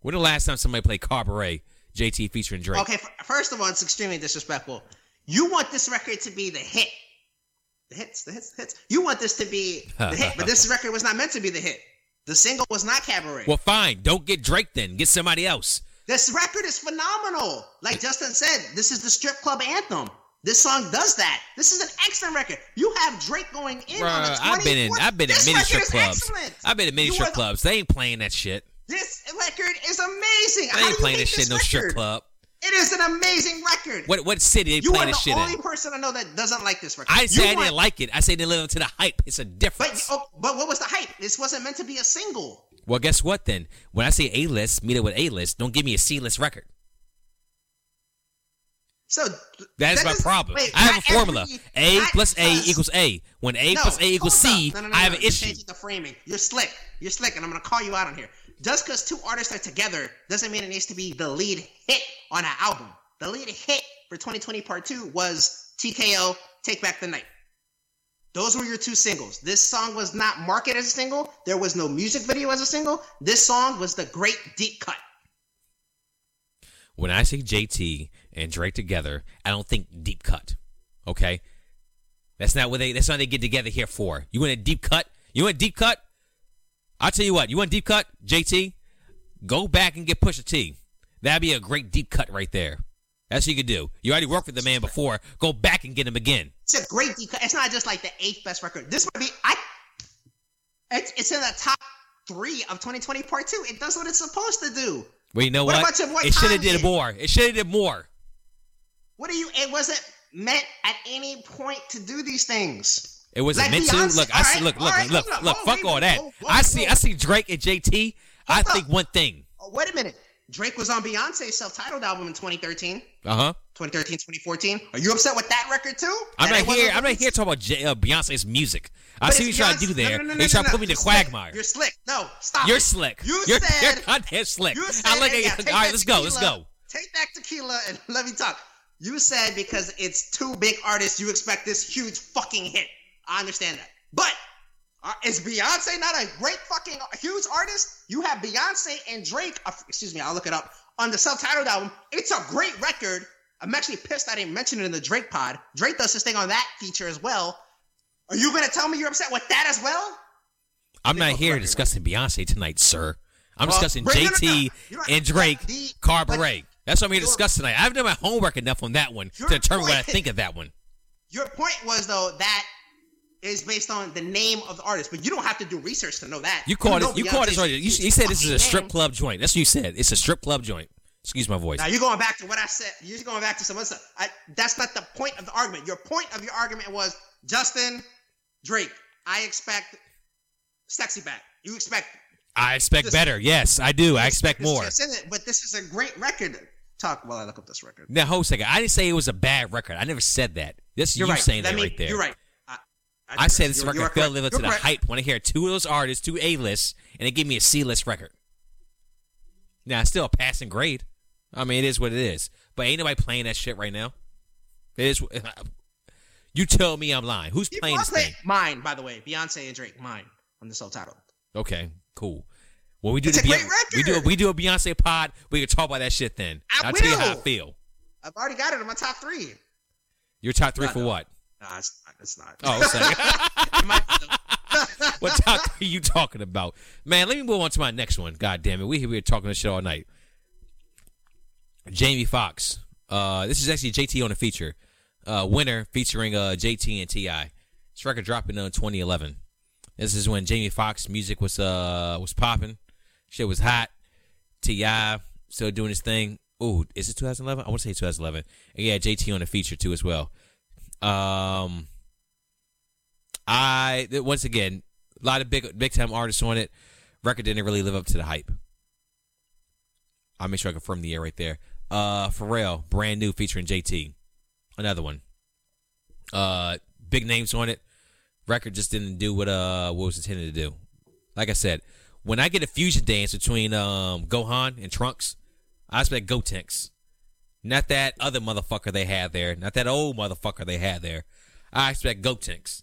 When the last time somebody played Cabaret, JT featuring Drake? Okay, first of all, it's extremely disrespectful. You want this record to be the hit. The hits, the hits, the hits. You want this to be the hit, but this (laughs) record was not meant to be the hit. The single was not Cabaret. Well, fine. Don't get Drake then. Get somebody else. This record is phenomenal. Like Justin said, this is the strip club anthem. This song does that. This is an excellent record. You have Drake going in on the 24th. I've been in I've been in this many strip clubs. excellent. I've been in many You strip the- clubs. They ain't playing that shit. This record is amazing. They ain't playing that shit in no strip club. It is an amazing record. What what city they you are playing the this shit only in? person I know that doesn't like this record. I didn't say You I want- didn't like it. I said they live up to the hype. It's a But difference. oh, but what was the hype? This wasn't meant to be a single. Well, guess what then? When I say A list, meet it with A list. Don't give me a C list record. So That is my doesn't- problem. wait, I have a formula. every- A plus A because- equals A. When A No, plus A equals C. No, no, I have an You're issue. changing the framing. You're slick. You're slick, and I'm gonna call you out on here. Just because two artists are together doesn't mean it needs to be the lead hit on an album. The lead hit for 2020 Part 2 was TKO Take Back the Night. Those were your two singles. This song was not marketed as a single. There was no music video as a single. This song was the great deep cut. When I say JT and Drake together, I don't think deep cut. Okay? That's not what they that's not what they get together here for. You want a deep cut? You want a deep cut? I'll tell you what, you want deep cut, JT? Go back and get Pusha T. That'd be a great deep cut right there. That's what you could do. You already worked with the man before. Go back and get him again. It's a great deep cut. It's not just like the eighth best record. This might be I it's, it's in the top three of 2020 part two. It does what it's supposed to do. Well, you know What what? about your boy it should have did more. It should have did more. What do you it wasn't meant at any point to do these things. It wasn't Like meant to. Look, I see. right, Look, look, right, look, up, look. Fuck all that. whoa, whoa, I see. whoa. I see Drake and JT. I Hold think up. one thing. Oh, wait a minute. Drake was on Beyonce's self-titled album in 2013. Uh huh. 2013, 2014. Are you upset with that record too? I'm That not here. I'm not here talking about J- uh, Beyonce's music. I But see what you're trying to do there. No, no, no, they no, try no, to put me in You're the quagmire. You're slick. No, stop. You're it. slick. You you're, said. you're goddamn slick. You said. I like yeah, it. take All right, let's go. Let's go. Take that tequila and (laughs) let me talk. You said because it's two big artists, you expect this huge fucking hit. I understand that, but uh, is Beyonce not a great fucking huge artist? You have Beyonce and Drake. Uh, excuse me, I'll look it up on the self-titled album. It's a great record. I'm actually pissed I didn't mention it in the Drake pod. Drake does his thing on that feature as well. Are you gonna tell me you're upset with that as well? I'm not here record. discussing Beyonce tonight, sir. I'm Well, discussing JT up. You don't- and Drake the- Cabaret. That's what I'm here to discuss tonight. I haven't done my homework enough on that one to Your determine what I think of that one. Your point was though that is based on the name of the artist, but you don't have to do research to know that. You called it. You called it. Right. You, you said this is a strip club joint. That's what you said. It's a strip club joint. Excuse my voice. Now you're going back to what I said. You're going back to some other stuff. I, that's not the point of the argument. Your point of your argument was Justin Drake. I expect sexy back. You expect I expect This- better. Yes, I do. I expect more. it, but this is a great record. Talk while I look up this record. Now, hold a second. I didn't say it was a bad record. I never said that. This is You're you right. saying That that mean- right there. You're right. I, I said this you're- record you're live up to the correct. hype when I hear two of those artists, two A lists, and it gave me a C list record. Now, it's still a passing grade. I mean, it is what it is. But ain't nobody playing that shit right now. It is. (laughs) You tell me I'm lying. Who's People playing this playing- thing? Mine, by the way, Beyonce and Drake. Mine on the self-titled. Okay, cool. Well, we do It's the a great Beyonce- we do a, we do a Beyonce pod. We can talk about that shit then. I will tell you how I feel. I've already got it in my top three. Your top three No, for no. what? Nah, it's not. It's not. Oh, it's (laughs) like- It might- (laughs) what top three you talking about, man? Let me move on to my next one. God damn it, we we were talking this shit all night. Jamie Foxx. Uh, this is actually JT on the feature. Uh, winner featuring uh JT and Ti. This record dropped in uh, 2011. This is when Jamie Foxx music was uh was popping. Shit was hot. Ti still doing his thing. Ooh, is it 2011? I want to say 2011. And yeah, JT on the feature too as well. Um, I once again a lot of big big time artists on it. Record didn't really live up to the hype. I'll make sure I confirm the year right there. Uh, Pharrell, brand new featuring JT, another one. Uh, big names on it. Record just didn't do what uh what was intended to do. Like I said, when I get a fusion dance between um Gohan and Trunks, I expect Gotenks. Not that other motherfucker they had there. Not that old motherfucker they had there. I expect Gotenks.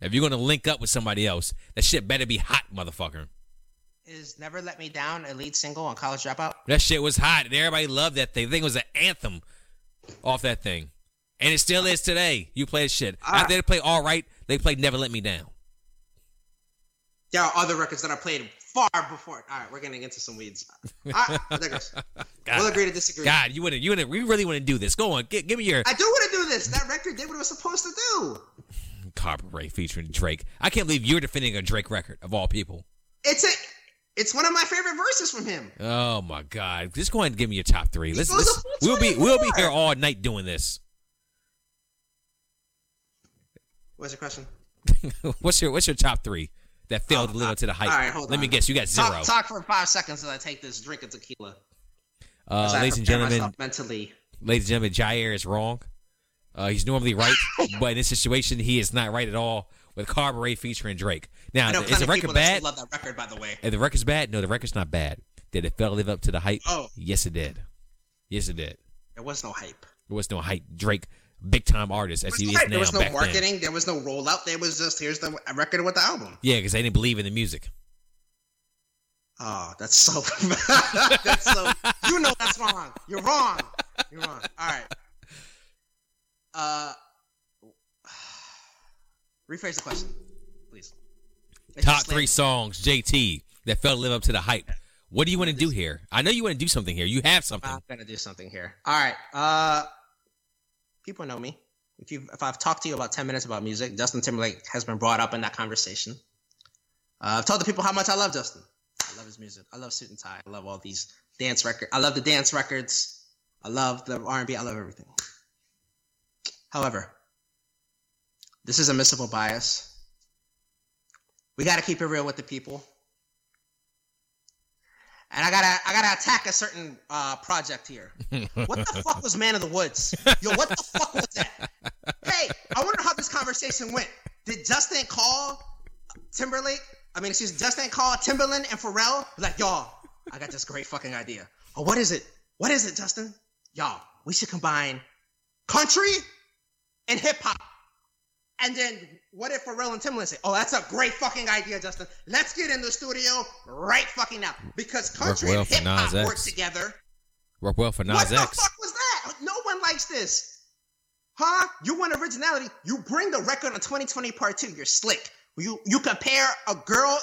If you're gonna link up with somebody else, that shit better be hot, motherfucker. Is Never Let Me Down a lead single on College Dropout? That shit was hot, and everybody loved that thing. The thing was an anthem off that thing, and it still is today. You play that shit. Ah. After they play all right, they played Never Let Me Down. There are other records that I played far before. All right, we're getting into some weeds. I, I digress. (laughs) God. We'll agree to disagree. God, you wouldn't, you wouldn't, we really want to do this. Go on, give, give me your I do want to do this. That record did what it was supposed to do. copyright featuring Drake. I can't believe you're defending a Drake record of all people. It's a, it's one of my favorite verses from him. Oh my God! Just go ahead and give me your top three. Let's, let's we'll be we'll be here all night doing this. What's your question? (laughs) what's your what's your top three that failed Oh, to live up to the hype? all right, hold Let me guess, you got zero. Talk, talk for five seconds as I take this drink of tequila. uh, ladies and gentlemen, mentally. ladies and gentlemen, Jair is wrong. Uh, he's normally right, (laughs) but in this situation, he is not right at all. with Cabaret featuring Drake. Now, is the record bad? love that record, by the way. If the record's bad, no, the record's not bad. Did it fail to live up to the hype? Oh. yes, it did. Yes, it did. There was no hype. There was no hype. Drake, big time artist as he was, is now. There was no back then. marketing. There was no rollout. There was just here's the record with the album. Yeah, because they didn't believe in the music. Oh, that's so. (laughs) that's so. You know that's wrong. You're wrong. You're wrong. All right. Uh, rephrase the question, please. It's Top three songs, JT, that failed to live up to the hype. What do you want to do here? I know you want to do something here. You have something. I'm gonna do something here. All right. Uh, people know me. If you if I've talked to you about ten minutes about music, Justin Timberlake has been brought up in that conversation. Uh, I've told the people how much I love Justin. I love his music. I love Suit and Tie. I love all these dance record. I love the dance records. I love the R and B. I love everything. However, this is a missable bias. We got to keep it real with the people and I gotta I gotta attack a certain uh, project here. (laughs) What the fuck was Man of the Woods? Yo, what the fuck was that? Hey, I wonder how this conversation went. Did Justin call Timberlake? I mean, excuse me, Justin call Timbaland and Pharrell? Like, y'all, I got this great fucking idea. Oh, what is it? What is it, Justin? Y'all, we should combine country and hip hop. And then what if Pharrell and Timbaland say, "Oh, that's a great fucking idea, Justin. Let's get in the studio right fucking now because country well and hip hop work together." Work well for Nas what Nas the fuck was that? No one likes this, huh? You want originality? You bring the record on 2020 Part Two. You're slick. You you compare a girl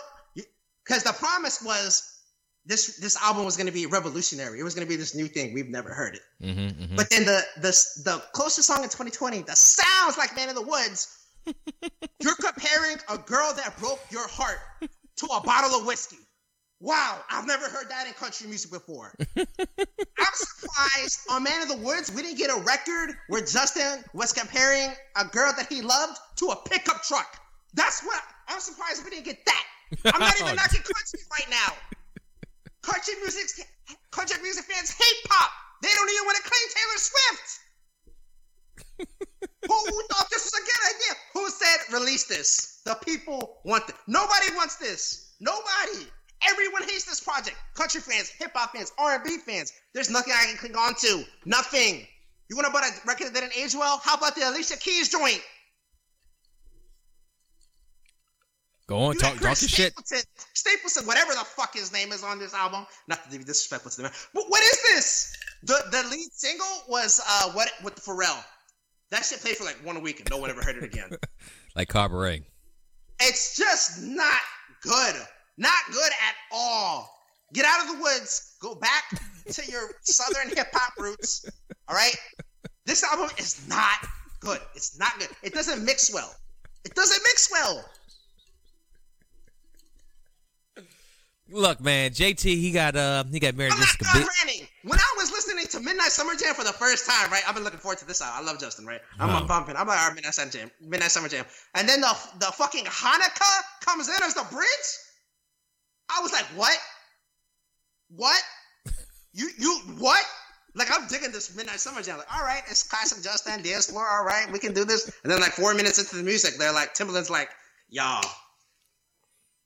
because the promise was this this album was going to be revolutionary. It was going to be this new thing. We've never heard it. Mm-hmm, mm-hmm. But then the the the closest song in 2020 that sounds like Man in the Woods. (laughs) you're comparing a girl that broke your heart to a bottle of whiskey. Wow, I've never heard that in country music before. (laughs) I'm surprised on Man of the Woods we didn't get a record where Justin was comparing a girl that he loved to a pickup truck. That's what I'm surprised we didn't get that. I'm not even (laughs) knocking country right now. Country music, country music fans hate pop. They don't even want to claim Taylor Swift. Who thought this was a good idea? Who said release this? The people want it. Nobody wants this. Nobody. Everyone hates this project. Country fans, hip hop fans, R and B fans. There's nothing I can cling on to. Nothing. You want to buy a record that didn't age well? How about the Alicia Keys joint? Go on, You talk, talk your shit. Stapleton, Stapleton, whatever the fuck his name is on this album. Not to be disrespectful to the man, but what is this? The the lead single was uh what with Pharrell. That shit played for like one week and no one ever heard it again. (laughs) Like Cabaret. it's just not good. Not good at all. Get out of the woods. Go back to your southern (laughs) hip hop roots. All right. This album is not good. It's not good. It doesn't mix well. It doesn't mix well. Look, man, JT, he got uh, he got married I'm to Jessica not Biel. ranting. When I was listening to Midnight Summer Jam for the first time, right? I've been looking forward to this album. I love Justin, right? I'm, Oh. Bumping. I'm like, all right, Midnight Summer Jam, Midnight Summer Jam, and then the the fucking Hanukkah comes in as the bridge. I was like, what? What? You you what? Like I'm digging this Midnight Summer Jam. Like, all right, it's classic Justin dance floor. All right, we can do this. And then like four minutes into the music, they're like, Timbaland's like, y'all,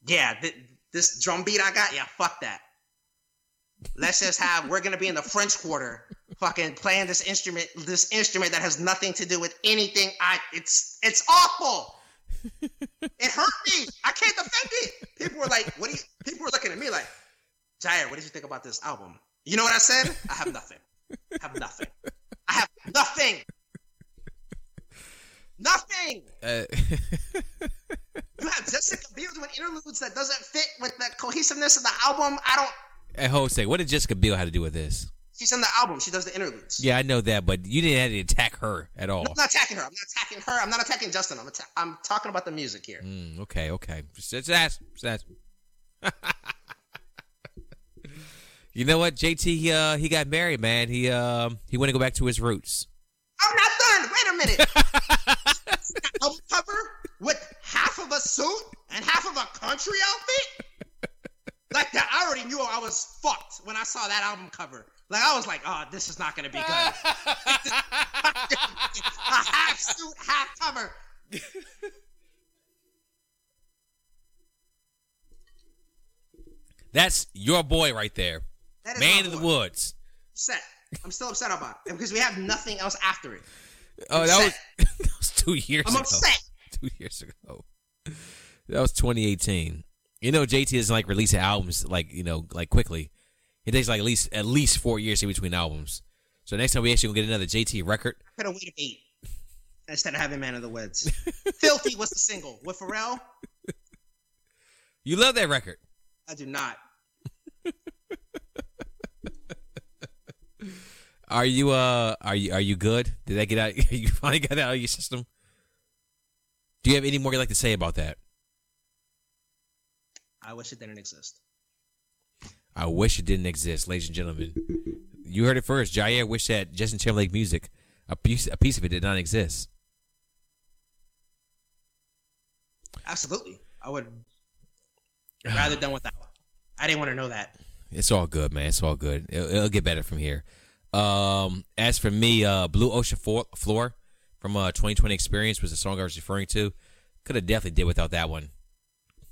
yeah, th- this drum beat I got, yeah, fuck that. Let's just have we're gonna be in the French Quarter, fucking playing this instrument, this instrument that has nothing to do with anything. I it's it's awful. it hurt me. I can't defend it. People were like, "What do you?" People were looking at me like, "Jair, what did you think about this album?" You know what I said? I have nothing. I have nothing. I have nothing. Nothing. Uh, (laughs) You have Jessica Biel doing interludes that doesn't fit with the cohesiveness of the album. I don't. hey, Jose, what did Jessica Biel have to do with this? She's in the album. She does the interludes. Yeah, I know that, but you didn't have to attack her at all. I'm not attacking her. I'm not attacking her. I'm not attacking Justin. I'm atta- I'm talking about the music here. Mm, okay, okay. Just, just ask. Just ask. (laughs) you know what, JT? He, uh, he got married, man. He um he want to go back to his roots. I'm not done. Wait a minute. (laughs) album cover with half of a suit and half of a country outfit? like that, I already knew I was fucked when I saw that album cover. Like I was like, oh, this is not gonna be good. (laughs) a half suit, half cover. That's your boy right there. Man in the woods. Set. I'm still upset about it because we have nothing else after it. Oh, that was, (laughs) that was, two years. I'm ago. upset. (laughs) Two years ago. That was 2018. You know, JT doesn't like releasing albums like you know like quickly. It takes like at least at least four years in between albums. So next time we actually gonna get another JT record. I could have waited eight (laughs) instead of having Man of the Woods. Filthy was the single with Pharrell. (laughs) You love that record. I do not. Are you uh are you are you good? Did that get out? You finally got out of your system. Do you have any more you'd like to say about that? I wish it didn't exist. I wish it didn't exist, ladies and gentlemen. You heard it first. Jair wished that Justin Timberlake music, a piece a piece of it did not exist. Absolutely. I would rather done without. I didn't want to know that. It's all good, man. It's all good. It'll, it'll get better from here. Um, as for me, uh, Blue Ocean Floor, Floor from uh 2020 Experience was the song I was referring to. Could have definitely did without that one.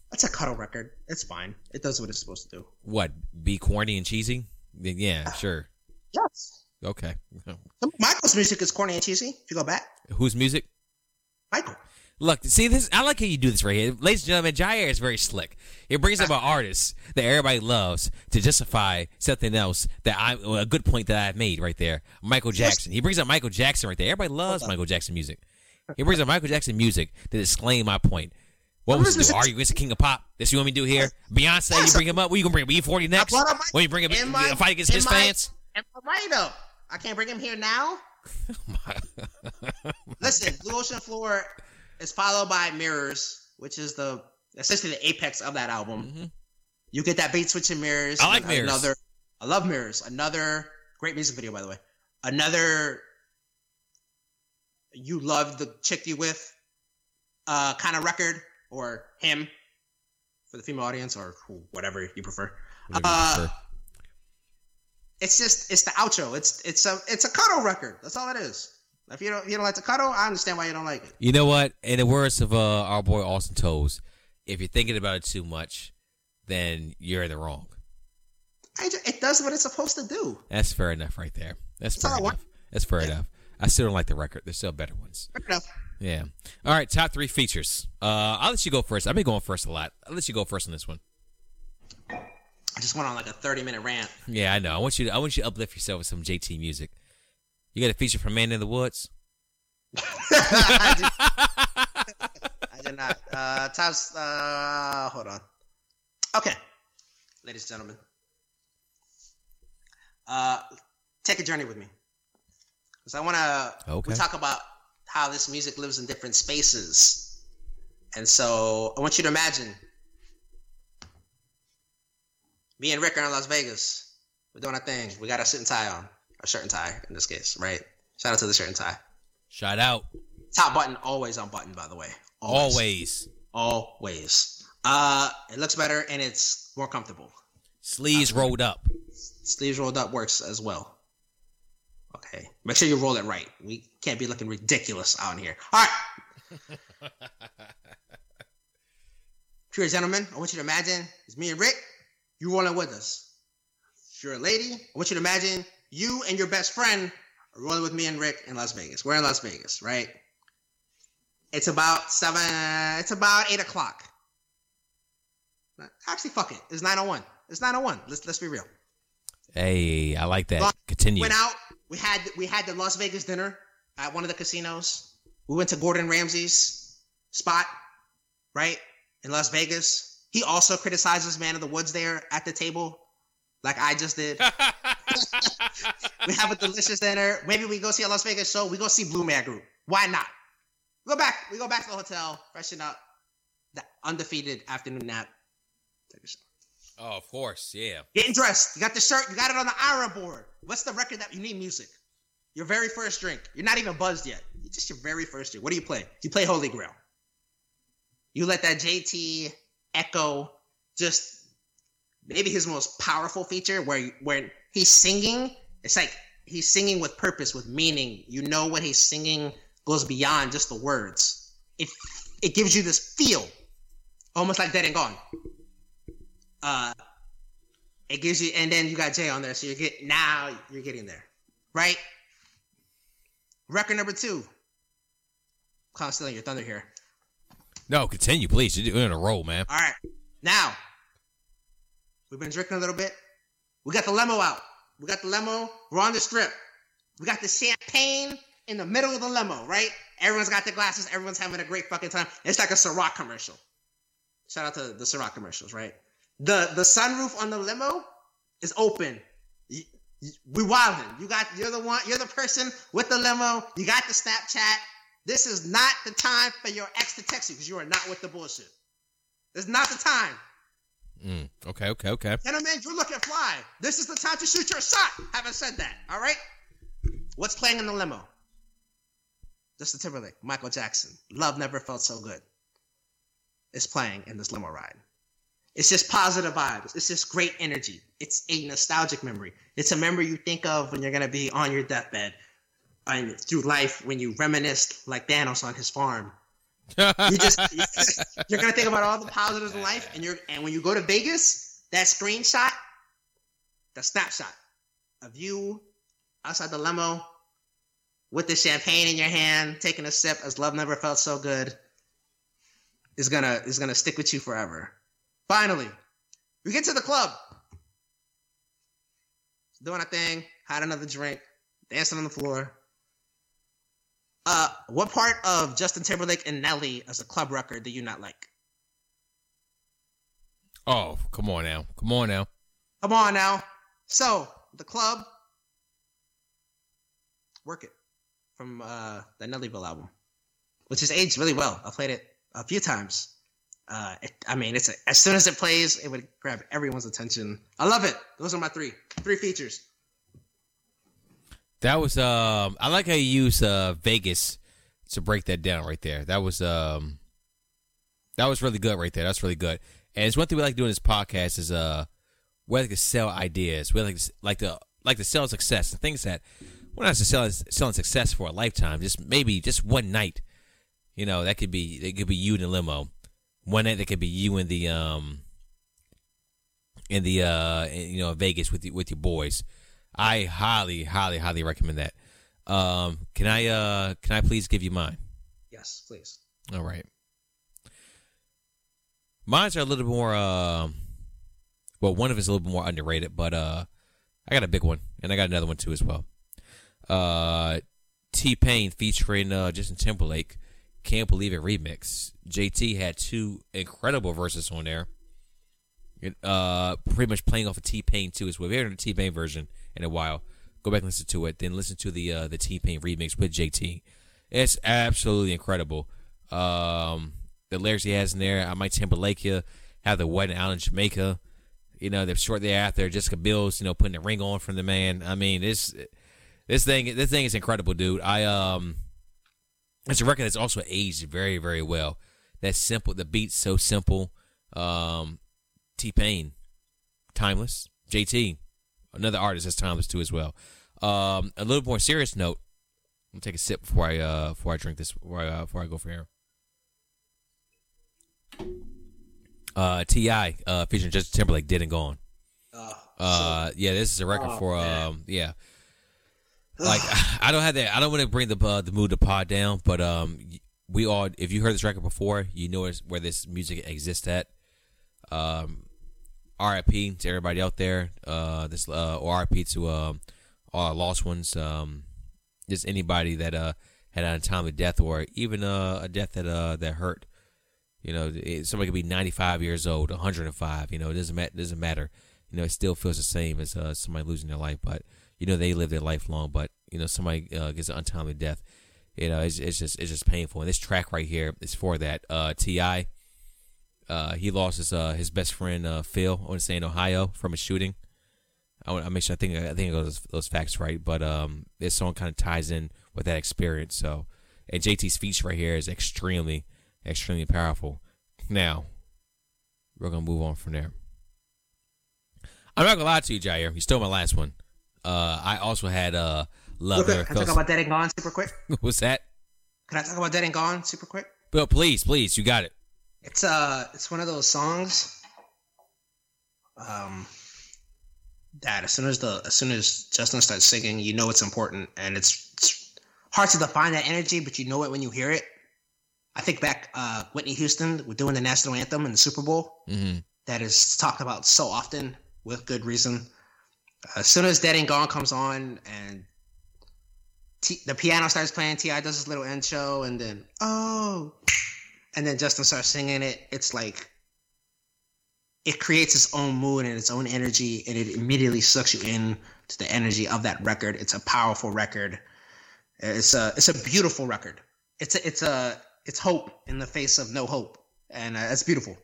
That's a cuddle record. It's fine. It does what it's supposed to do. What? Be corny and cheesy? Yeah, sure. Yes. Okay. Michael's music is corny and cheesy. If you go back, Whose music? Michael. Look, see this. I like how you do this right here, ladies and gentlemen. Jair is very slick. He brings up an (laughs) artist that everybody loves to justify something else that I a good point that I've made right there. Michael Jackson. He brings up Michael Jackson right there. Everybody loves Michael Jackson music. He brings up Michael Jackson music to disclaim my point. What was do? Are you against the king of pop? This you want me to do here? Beyonce, you bring him up. What you gonna bring? B forty next? brought up Mike- When you bring him my- a fight against his my- fans? Am I though? I can't bring him here now. (laughs) Listen, Blue Ocean Floor is followed by Mirrors, which is the essentially the apex of that album. Mhm. You get that beat switch in Mirrors. I like Mirrors. Another, I love Mirrors. Another great music video, by the way. Another, you love the chick you with, uh, kind of record or him for the female audience or whatever you prefer. Whatever you Uh, prefer. It's just it's the outro. It's it's a it's a cuddle record. That's all it is. If you don't you don't like to cuddle, I understand why you don't like it. You know what? In the words of uh, our boy Austin Toes, if you're thinking about it too much, then you're in the wrong. I ju- it does what it's supposed to do. That's fair enough, right there. That's That's fair enough. That's fair enough. I still don't like the record. There's still better ones. Fair enough. Yeah. All right. Top three features. Uh, I'll let you go first. I've been going first a lot. I'll let you go first on this one. I just went on like a thirty minute rant. Yeah, I know. I want you. To, I want you to uplift yourself with some JT music. You got a feature from Man in the Woods. (laughs) I, did, I did not. Uh, tops. Uh, hold on. Okay, ladies and gentlemen. Uh, take a journey with me, because I want to. Okay. We talk about how this music lives in different spaces, and so I want you to imagine me and Rick are in Las Vegas. We're doing our thing. We got our suit and tie on, our shirt and tie in this case, right? Shout out to the shirt and tie. Shout out. Top button always unbuttoned, by the way. Always. Always. Uh, it looks better and it's more comfortable. Sleeves rolled up. Sleeves rolled up works as well. Okay. Make sure you roll it right. We can't be looking ridiculous out here. All right. (laughs) Pure gentlemen, I want you to imagine it's me and Rick. You rolling with us. If you're a lady, I want you to imagine you and your best friend are rolling with me and Rick in Las Vegas. We're in Las Vegas, right? It's about seven. It's about eight o'clock. Actually, fuck it. It's nine oh one. It's nine oh one. Let's let's be real. Hey, I like that. Well, Continue. Went out. We had we had the Las Vegas dinner at one of the casinos. We went to Gordon Ramsay's spot, right in Las Vegas. He also criticizes Man of the Woods there at the table, like I just did. (laughs) we have a delicious dinner. Maybe we go see a Las Vegas show. We go see Blue Man Group. Why not? We go back. We go back to the hotel, freshen up. The undefeated afternoon nap. Take a shower. oh, of course. Yeah. Getting dressed. You got the shirt. You got it on the iron board. What's the record that you need music? Your very first drink. You're not even buzzed yet. It's just your very first drink. What do you play? You play Holy Grail. You let that JT echo just maybe his most powerful feature where when he's singing, it's like he's singing with purpose, with meaning. You know what he's singing goes beyond just the words. It it gives you this feel, almost like Dead and Gone. Uh, It gives you, and then you got Jay on there, so you're getting now you're getting there, right? Record number two. Kind of stealing your thunder here. No, continue, please. You're in a roll, man. All right, now we've been drinking a little bit. We got the limo out. We got the limo. We're on the strip. We got the champagne in the middle of the limo, right? Everyone's got their glasses. Everyone's having a great fucking time. It's like a Ciroc commercial. Shout out to the Ciroc commercials, right? The the sunroof on the limo is open. We wilding. You got you're the one. You're the person with the limo. You got the Snapchat. This is not the time for your ex to text you because you are not with the bullshit. This is not the time. Mm, okay, okay, okay. Gentlemen, you're looking fly. This is the time to shoot your shot. Haven't said that. All right. What's playing in the limo? Justin Timberlake, Michael Jackson. Love never felt so good. Is playing in this limo ride. It's just positive vibes. It's just great energy. It's a nostalgic memory. It's a memory you think of when you're gonna be on your deathbed and through life when you reminisce like Thanos on his farm. You just (laughs) you're gonna think about all the positives in life, and you're and when you go to Vegas, that screenshot, the snapshot of you outside the limo with the champagne in your hand, taking a sip as love never felt so good, is gonna is gonna stick with you forever. Finally, we get to the club. Doing a thing, had another drink, dancing on the floor. Uh, what part of Justin Timberlake and Nelly as a club record do you not like? Oh, come on now. Come on now. Come on now. So, the club, Work It from uh, the Nellyville album, which has aged really well. I played it a few times. Uh, it, I mean, it's a, as soon as it plays, it would grab everyone's attention. I love it. Those are my three three features. That was um. I like how you use uh Vegas to break that down right there. That was um. That was really good right there. That's really good. And it's one thing we like doing this podcast is uh, we like to sell ideas. We like to, like to like to sell success. The things that we're not selling selling success for a lifetime. Just maybe just one night. You know that could be it could be you in the limo. One night that could be you in the um in the uh in, you know Vegas with the, with your boys. I highly highly highly recommend that. Um, can I uh can I please give you mine? Yes, please. All right. Mine's are a little bit more. Uh, well, one of it's a little bit more underrated, but uh, I got a big one, and I got another one too as well. Uh, T Pain featuring uh, Justin Timberlake. Can't believe it remix. JT had two incredible verses on there. Uh, pretty much playing off of T Pain too as well. We haven't heard the T Pain version in a while. Go back and listen to it. Then listen to the uh, the T Pain remix with JT. It's absolutely incredible. Um, the lyrics he has in there. I might Timberlake you. Have the wedding out in Jamaica. You know, they're short thereafter. Jessica Bills, you know, putting the ring on from the man. I mean, this this thing this thing is incredible, dude. I um, it's a record that's also aged very very well. That's simple. The beat's so simple. Um, T Pain, timeless. JT, another artist that's timeless too as well. Um, a little more serious note. I'm gonna take a sip before I uh before I drink this before I uh, before I go for here. Uh, Ti uh featuring Justin Timberlake dead and gone. Oh, Uh, yeah, this is a record Oh, for man. um, yeah. Like I don't have that. I don't want to bring the uh, the mood the pod down, but um, we all if you heard this record before, you know where this music exists at. Um, RIP to everybody out there. Uh, this uh, or RIP to um, all our lost ones. Um, just anybody that uh had an untimely death or even uh, a death that uh that hurt. You know, it, somebody could be 95 years old, 105. You know, it doesn't matter. Doesn't matter. You know, it still feels the same as uh, somebody losing their life. But you know, they live their life long. But you know, somebody uh, gets an untimely death. You know, it's, it's just it's just painful. And this track right here is for that. Uh, Ti, uh, he lost his uh, his best friend uh, Phil. I want to say in Ohio from a shooting. I want to make sure I think I think those, those facts right. But um, this song kind of ties in with that experience. So, and JT's speech right here is extremely extremely powerful. Now, we're gonna move on from there. I'm not gonna lie to you, Jair. You stole my last one. Uh, I also had uh, love. Can I talk about Dead and Gone super quick? (laughs) What's that? Can I talk about Dead and Gone super quick? Well, please, please, you got it. It's uh, it's one of those songs. Um, that as soon as the as soon as Justin starts singing, you know it's important, and it's, it's hard to define that energy, but you know it when you hear it. I think back uh, Whitney Houston we're doing the national anthem in the Super Bowl. Mm-hmm. That is talked about so often with good reason. As soon as Dead and Gone comes on and T- the piano starts playing, Ti does his little end show, and then oh, and then Justin starts singing it. It's like it creates its own mood and its own energy, and it immediately sucks you in to the energy of that record. It's a powerful record. It's a it's a beautiful record. It's a it's a it's hope in the face of no hope, and uh, it's beautiful.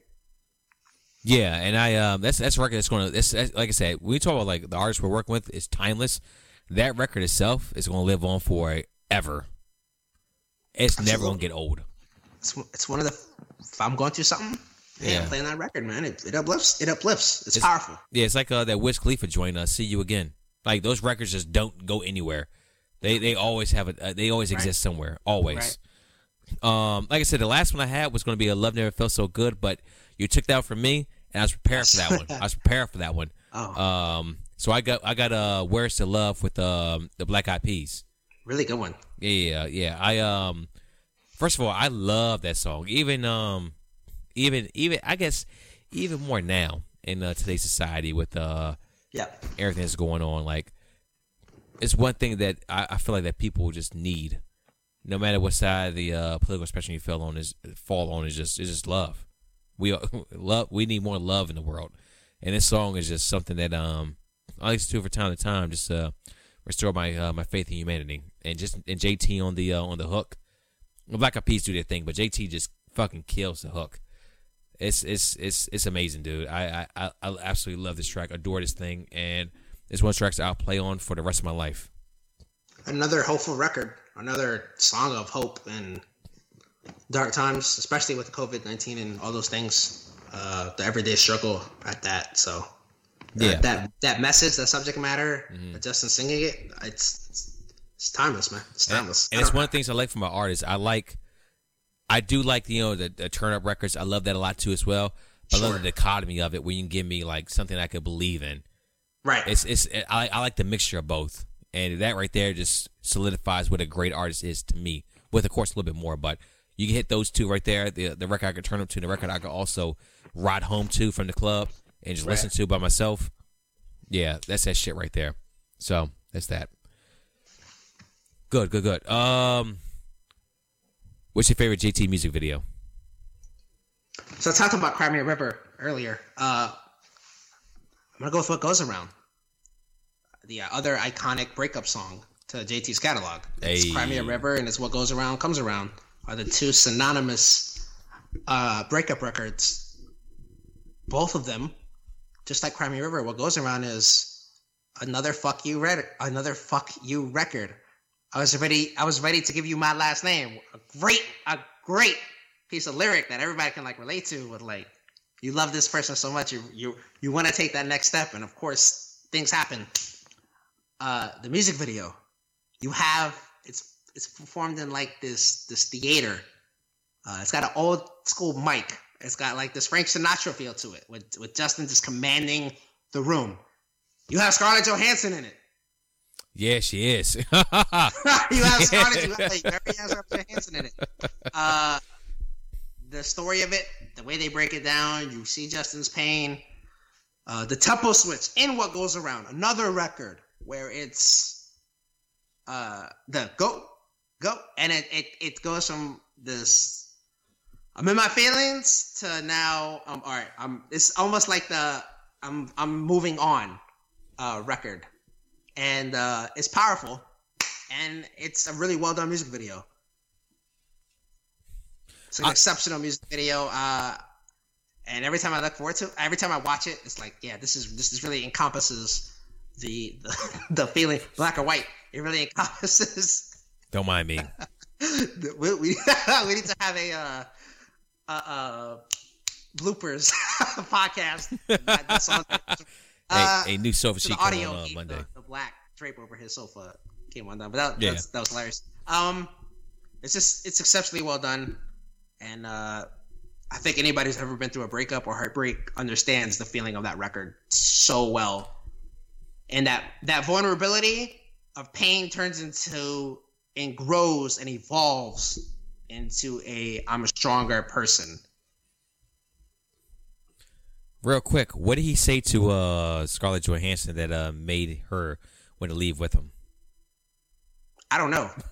Yeah, and I um that's that's a record that's going to that's, that's like I said we talk about like the artists we're working with is timeless. That record itself is going to live on forever. It's never going to get old. It's it's one of the if I'm going through something, yeah. Playing that record, man. It, it uplifts. It uplifts. It's, It's- powerful. Yeah, it's like uh, that Wiz Khalifa joint. Uh, See you again. Like those records just don't go anywhere. They they always have a uh, they always Right. exist somewhere. Always. Um, like I said, the last one I had was going to be a love never felt so good, but you took that from me, and I was prepared for that one. I was (laughs) prepared for that one. Oh, Um, so I got I got uh, where's the love with um the Black Eyed Peas. really good one. Yeah, yeah. I um first of all, I love that song. Even um even even I guess even more now in uh, today's society with uh Yeah, everything that's going on, like it's one thing that I, I feel like that people just need. No matter what side of the uh, political spectrum you fell on is fall on is just is just love. We (laughs) love we need more love in the world. And this song is just something that um I listen to from time to time, just uh restore my uh, my faith in humanity. And just and JT on the uh, on the hook. Black Eyed Peas do their thing, but JT just fucking kills the hook. It's it's it's it's amazing, dude. I I, I absolutely love this track, adore this thing, and it's one of the tracks I'll play on for the rest of my life. another hopeful record. Another song of hope in dark times, especially with COVID nineteen and all those things. Uh, the everyday struggle at that. So Yeah. Mm-hmm. that that message, that subject matter, uh, Justin singing it, it's, it's it's timeless, man. It's timeless. and it's one of the things I like from my artist. I like, I do like you know the, the turn up records. I love that a lot too as well. But I love the dichotomy of it, where you can give me like something I could believe in. right. It's it's I, I like the mixture of both, and that right there just solidifies what a great artist is to me. With of course a little bit more, but you can hit those two right there. The the record I could turn up to, the record I could also ride home to from the club and just Right. listen to by myself. Yeah, that's that shit right there. So that's that. Good, good, good. Um, what's your favorite JT music video? So I talked about Cry Me a River earlier. Uh, I'm gonna go with what goes around. The uh, other iconic breakup song to JT's catalog. It's Hey. Cry Me a River and it's What Goes Around Comes Around are the two synonymous uh, breakup records. Both of them, just like Cry Me a River, What Goes Around is another fuck you record. Another fuck you record. I was ready. I was ready to give you my last name. A great, a great piece of lyric that everybody can like relate to. With like, you love this person so much, you you you want to take that next step, and of course, things happen. Uh, the music video, you have it's it's performed in like this this theater. Uh, it's got an old school mic. It's got like this Frank Sinatra feel to it, with with Justin just commanding the room. You have Scarlett Johansson in it. Yeah, she is. (laughs) (laughs) you have Scarlett, you have, Scarlett Johansson in it. Uh, the story of it, the way they break it down, you see Justin's pain. Uh, the tempo switch in what goes around, another record where it's uh, the go, go, and it, it it goes from this I'm in my feelings to now um all right I'm it's almost like the I'm I'm moving on uh record and uh it's powerful and it's a really well done music video it's an I- exceptional music video uh and every time I look forward to every time I watch it it's like yeah this is this is really encompasses the the, (laughs) the feeling black or white it really encompasses (laughs) Don't mind me. we, we, (laughs) we need to have a uh, uh, uh, bloopers podcast. That Uh, a, new sofa sheet coming audio, on uh, he- Monday. Black drape over his sofa came undone, but that, Yeah. that's, that was hilarious. Um, it's just it's exceptionally well done, and uh, I think anybody who's ever been through a breakup or heartbreak understands the feeling of that record so well. and that that vulnerability of pain turns into and grows and evolves into a I'm a stronger person. Real quick, what did he say to uh, Scarlett Johansson that uh, made her want to leave with him? I don't know. (laughs)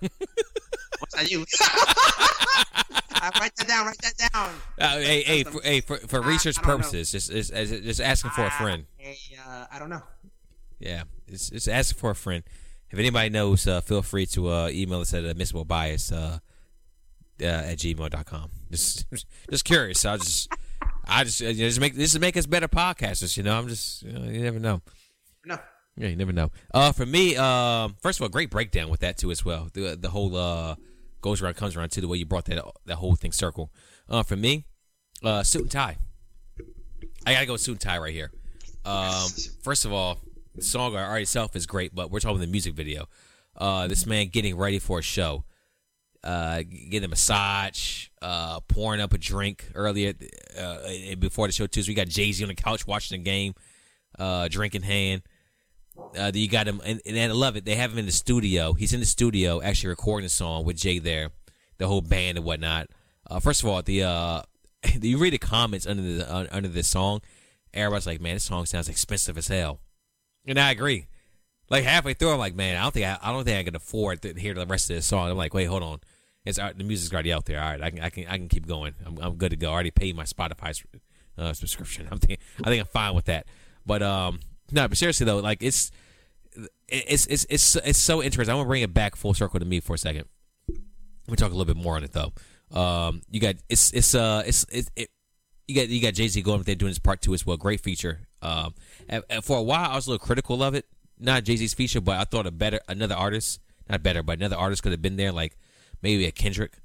What's that you? I (laughs) write that down. Write that down. Uh, hey, hey, for, hey, for, for research purposes, just, just just asking for a friend. I, uh, I don't know. Yeah, it's, it's asking for a friend. If anybody knows, uh, feel free to uh, email us at admissible bias uh, uh, at gmail.com. Just just curious. I'll just I just you know, just make this make us better podcasters. You know, I'm just you, know, you never know. No. Yeah, you never know. Uh, for me, um, first of all, great breakdown with that too as well. The the whole uh goes around comes around to the way you brought that that whole thing circle. Uh, for me, uh, suit and tie. I gotta go suit and tie right here. Um, first of all, the song already itself is great, but we're talking the music video. Uh, this man getting ready for a show, uh, getting a massage, uh, pouring up a drink earlier uh, before the show too. So we got Jay Z on the couch watching the game, uh, drink in hand. Uh, you got him, and, and I love it. They have him in the studio. He's in the studio actually recording the song with Jay there, the whole band and whatnot. Uh, first of all, the uh, (laughs) you read the comments under the uh, under this song, everybody's like, "Man, this song sounds expensive as hell," and I agree. Like halfway through, I'm like, "Man, I don't think I, I don't think I can afford to hear the rest of this song." I'm like, "Wait, hold on, it's the music's already out there. All right, I can I can I can keep going. I'm, I'm good to go. I already paid my Spotify uh, subscription. I'm think, I think I'm fine with that." But um, no, but seriously though, like it's it's it's it's it's so interesting. I want to bring it back full circle to me for a second. Let me talk a little bit more on it though. Um, you got it's it's uh it's it, it you got you got Jay Z going up there doing his part two as well. Great feature. Um, and, and for a while I was a little critical of it, not Jay Z's feature, but I thought a better another artist, not better, but another artist could have been there, like maybe a Kendrick,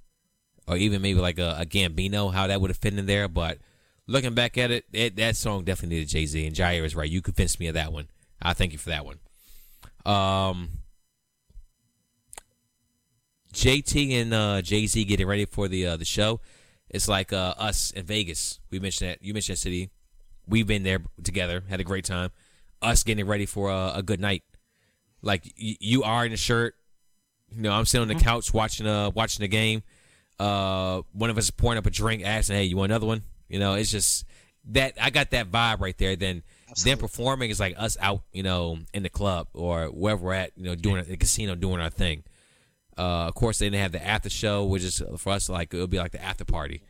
or even maybe like a, a Gambino, how that would have fit in there. But looking back at it, it that song definitely needed Jay Z, and Jair is right. You convinced me of that one. I thank you for that one. Um, JT and uh, Jay Z getting ready for the uh, the show. It's like uh, us in Vegas. We mentioned that. You mentioned that city. We've been there together, had a great time. Us getting ready for a, a good night. Like y- you are in a shirt. You know, I'm sitting on the couch watching uh watching the game. Uh, one of us is pouring up a drink, asking, "Hey, you want another one?" You know, it's just that I got that vibe right there. Then them performing is like us out, you know, in the club or wherever we're at, you know, doing the casino, doing our thing. Uh, of course, they didn't have the after show, which is for us like it would be like the after party.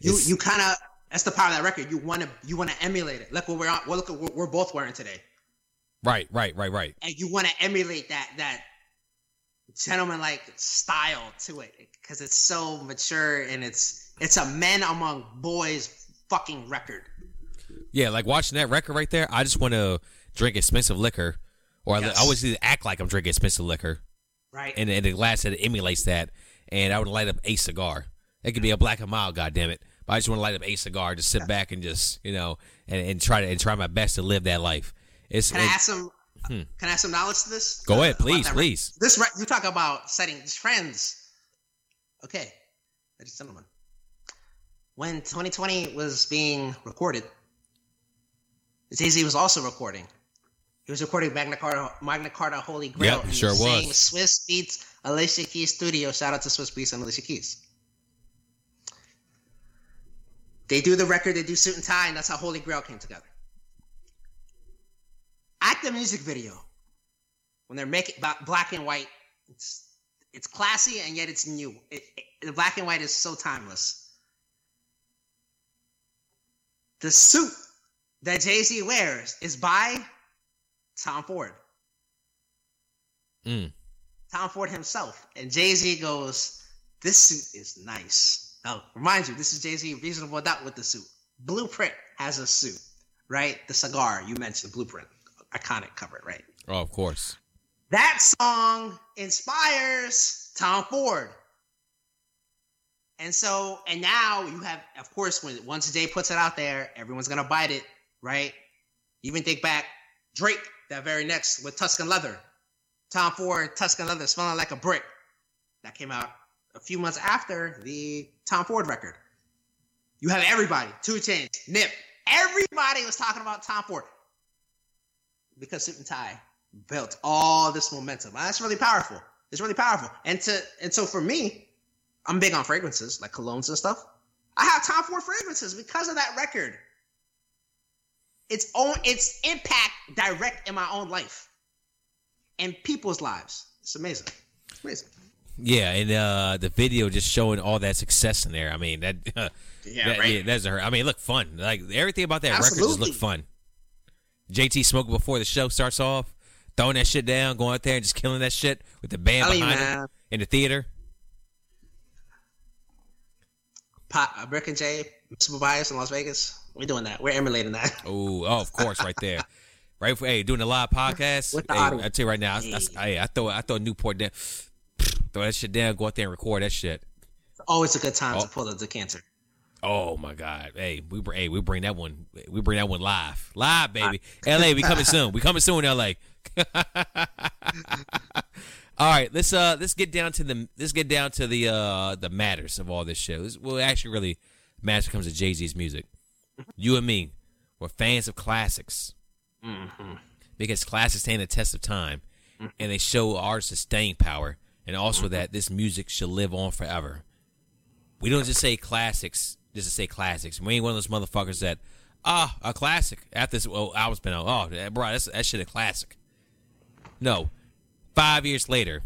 You It's- you kind of that's the power of that record. You want to you want to emulate it. Look what we're on. Well, look what we're both wearing today, right, right, right, right. and you want to emulate that that gentleman like style to it because it's so mature and it's it's a men among boys fucking record. Yeah, like watching that record right there. I just want to drink expensive liquor, or Yes. I always need to act like I'm drinking expensive liquor, Right. and, and the glass that emulates that. And I would light up a cigar. It could be a black and mild, goddamn it. But I just want to light up a cigar, just sit back and just you know, and, and try to and try my best to live that life. It's Can I add some? Hmm. Can I add some knowledge to this? Go ahead, please, please. This you talk about setting trends. Okay, ladies and gentlemen, when 2020 was being recorded, Jay Z was also recording. He was recording Magna Carta, Magna Carta Holy Grail. Yep, sure was. Swizz Beatz Alicia Keys studio. Shout out to Swizz Beatz and Alicia Keys. They do the record, they do suit and tie, and that's how Holy Grail came together. At the music video, when they're making black and white, it's it's classy and yet it's new. It, it- the black and white is so timeless. The suit that Jay Z wears is by Tom Ford. Mm. Tom Ford himself. And Jay Z goes, This suit is nice. Now, remind you, this is Jay Z Reasonable Doubt with the suit. Blueprint has a suit, right? The cigar you mentioned, Blueprint. Iconic cover, right? Oh, of course. That song inspires Tom Ford. And so, and now you have, of course, when once Jay puts it out there, everyone's gonna bite it, right? Even think back, Drake, that very next with Tuscan Leather. Tom Ford, Tuscan Leather, smelling like a brick. That came out a few months after the Tom Ford record. You have everybody, 2 Chainz, Nip, everybody was talking about Tom Ford because suit and tie built all this momentum. That's really powerful. It's really powerful. And to and so for me, I'm big on fragrances like colognes and stuff. I have top four fragrances because of that record. Its own its impact direct in my own life and people's lives. It's amazing. It's amazing. Yeah, and uh, the video just showing all that success in there. I mean that. Uh, (laughs) Yeah, that, right. yeah, that's her. I mean, it looked fun. Like everything about that record just Absolutely. looked fun. JT smoking before the show starts off, throwing that shit down, going out there and just killing that shit with the band behind him in the theater. Uh, Brick and Jay, Mr. Bias in Las Vegas. We're doing that. We're emulating that. (laughs) Oh, oh, of course, right there. Right for hey, doing a live podcast. With the hey. I tell you right now, I, I, I, I throw I throw Newport down, (sniffs) throw that shit down, go out there and record that shit. Always a good time Oh. to pull the decanter. Oh my God! Hey, we hey we bring that one we bring that one live, live baby. L.A. We coming soon. We coming soon. L.A. (laughs) all right, let's uh let's get down to the let's get down to the uh the matters of all this show. This, well, actually, really matters when it comes to Jay Z's music. You and me, we're fans of classics Mm-hmm. because classics stand the test of time, and they show our staying power, and also that this music should live on forever. We don't just say classics just to say classics. We ain't one of those motherfuckers that ah a classic after this well album's been out. Oh, bro, that's that shit a classic. No, five years later,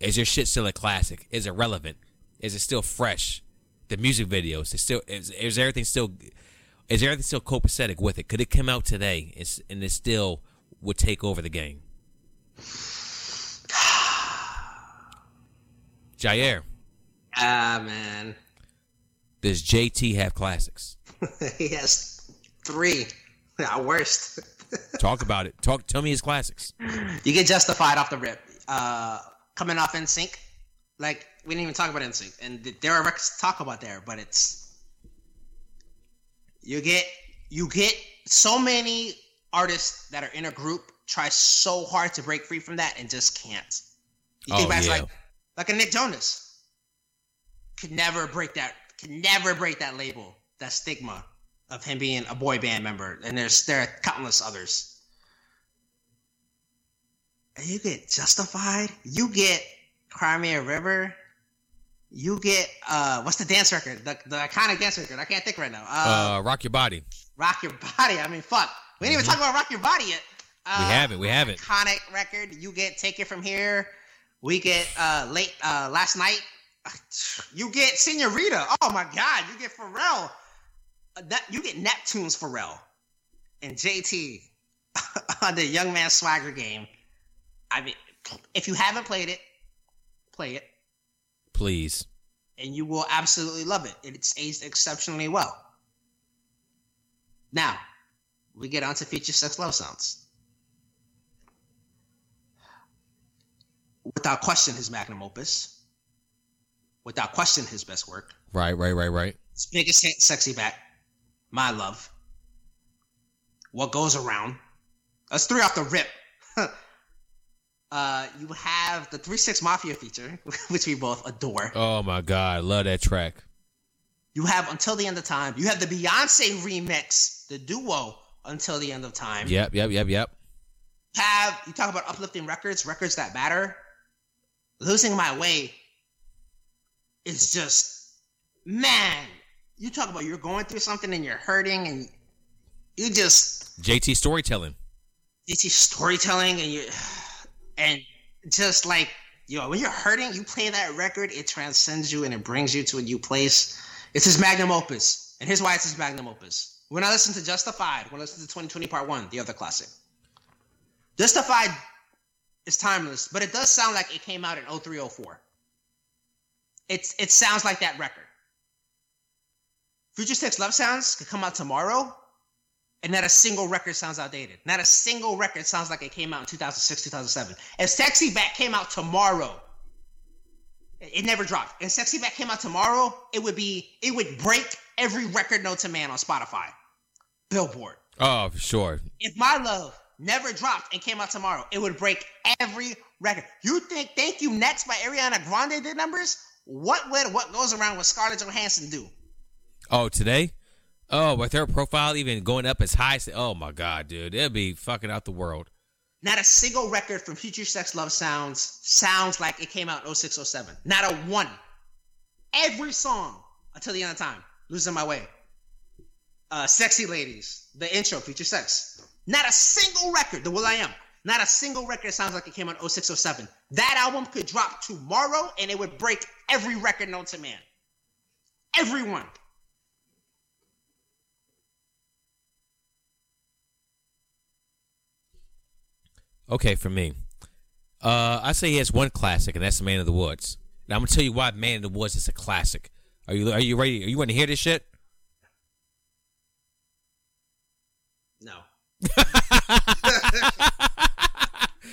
is your shit still a classic? Is it relevant? Is it still fresh? The music videos, is still is, is everything still is everything still copacetic with it? Could it come out today and it still would take over the game? (sighs) Jair, Ah, man. Does JT have classics? (laughs) he has three. (laughs) At worst. (laughs) Talk about it. Talk. Tell me his classics. you get justified off the rip. Uh, coming off NSYNC, like we didn't even talk about NSYNC, and th- there are records to talk about there, but it's you get you get so many artists that are in a group try so hard to break free from that and just can't. You think Oh, back to yeah. like like a Nick Jonas could never break that could never break that label that stigma of him being a boy band member, and there's there are countless others. And you get justified. You get Cry Me a River. You get uh, what's the dance record? The, the iconic dance record. I can't think right now. Uh, Uh, rock your body. Rock Your Body. I mean, fuck. We didn't even talk about Rock Your Body yet. Uh, Mm-hmm. We have it. We have it. Iconic record. You get Take It From Here. We get uh, late uh, last night. (sighs) You get Senorita. Oh my God. You get Pharrell. Uh, that, you get Neptune's Pharrell and JT (laughs) on the Young Man Swagger game. I mean, if you haven't played it, play it, Please. and you will absolutely love it. It's aged exceptionally well. Now, we get on to Future Sex Love Sounds. Without question, his magnum opus. Without question, his best work. Right. Right. Right. Right. His biggest hit, Sexy Back. My Love. What Goes Around. That's three off the rip. (laughs) uh, you have the 3 6 Mafia feature, (laughs) which we both adore. Oh my God, I love that track. You have Until the End of Time. You have the Beyonce remix, the duo Until the End of Time. Yep. Yep. Yep. Yep. Have you talk about uplifting records, records that matter? Losing My Way is just man. You talk about you're going through something and you're hurting and you just JT storytelling. it's your storytelling and you and just like know when you're hurting you play that record it transcends you and it brings you to a new place it's his magnum opus and here's why it's his magnum opus when i listen to justified when i listen to 2020 part one the other classic justified is timeless but it does sound like it came out in 0304 it's it sounds like that record future sex love sounds could come out tomorrow and not a single record sounds outdated. Not a single record sounds like it came out in 2006, 2007. If Sexy Back came out tomorrow, it never dropped. If Sexy Back came out tomorrow, it would be it would break every record known to man on Spotify, Billboard. Oh, for sure. If My Love never dropped and came out tomorrow, it would break every record. You think Thank You Next by Ariana Grande did numbers? What would what goes around with Scarlett Johansson do? Oh, today? Oh, with her profile even going up as high as oh my god, dude, it'd be fucking out the world. Not a single record from Future Sex Love Sounds sounds like it came out in 0607. Not a one. Every song until the end of time. Losing my way. Uh, Sexy Ladies. The intro, Future Sex. Not a single record. The will.i.am. Not a single record sounds like it came out 0607. That album could drop tomorrow and it would break every record known to man. Everyone. Okay, for me, uh, I say he has one classic, and that's "Man of the Woods." And I'm gonna tell you why "Man of the Woods" is a classic. Are you Are you ready? Are you want to hear this shit? No. (laughs)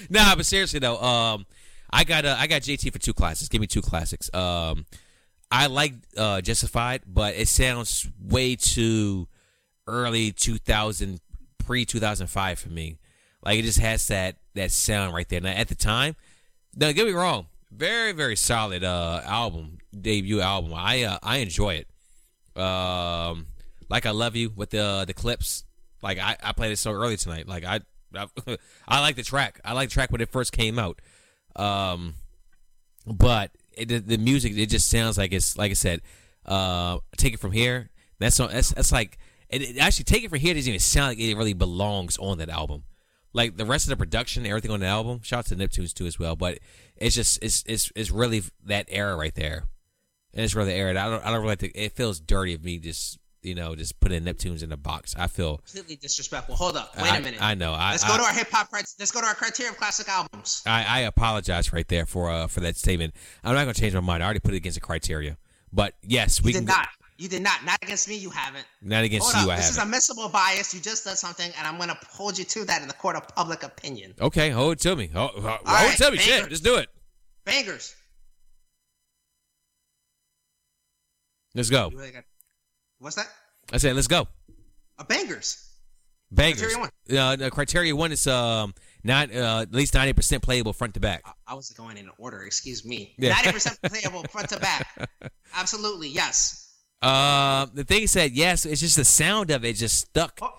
nah, but seriously though, um, I got uh, I got JT for two classics. Give me two classics. Um, I like uh, Justified, but it sounds way too early 2000, pre 2005 for me. Like it just has that that sound right there. Now at the time, don't get me wrong, very very solid uh album, debut album. I uh, I enjoy it. Um, like I love you with the the clips. Like I I played it so early tonight. Like I I, (laughs) I like the track. I like the track when it first came out. Um, but it, the, the music it just sounds like it's like I said. Uh, take it from here. That's that's that's like it, it actually take it from here doesn't even sound like it really belongs on that album like the rest of the production, everything on the album. Shout out to Neptunes too as well, but it's just it's it's it's really that era right there, and it's really era. I don't I don't really like to, it feels dirty of me just you know just putting Neptunes in a box. I feel completely disrespectful. Hold up, wait I, a minute. I know. I, let's I, go to our hip hop. Let's go to our criteria of classic albums. I, I apologize right there for uh for that statement. I'm not gonna change my mind. I already put it against the criteria, but yes, we you. Did not. You did not. Not against me. You haven't. Not against Hold you. Up. I this haven't. is admissible bias. You just did something, and I'm going to hold you to that in the court of public opinion. Okay, hold it to me. Hold, hold, hold right, it to me. banger. Shit, let's do it. Bangers. Let's go. You really got- What's that? I said, let's go. A bangers. Bangers. Criteria one. Uh, the criteria one is um not uh, at least ninety percent playable front to back. I was going in order. Excuse me. Yeah. (laughs) Ninety percent playable front to back. Absolutely, yes. Uh, the thing is that yes, it's just the sound of it just stuck Oh,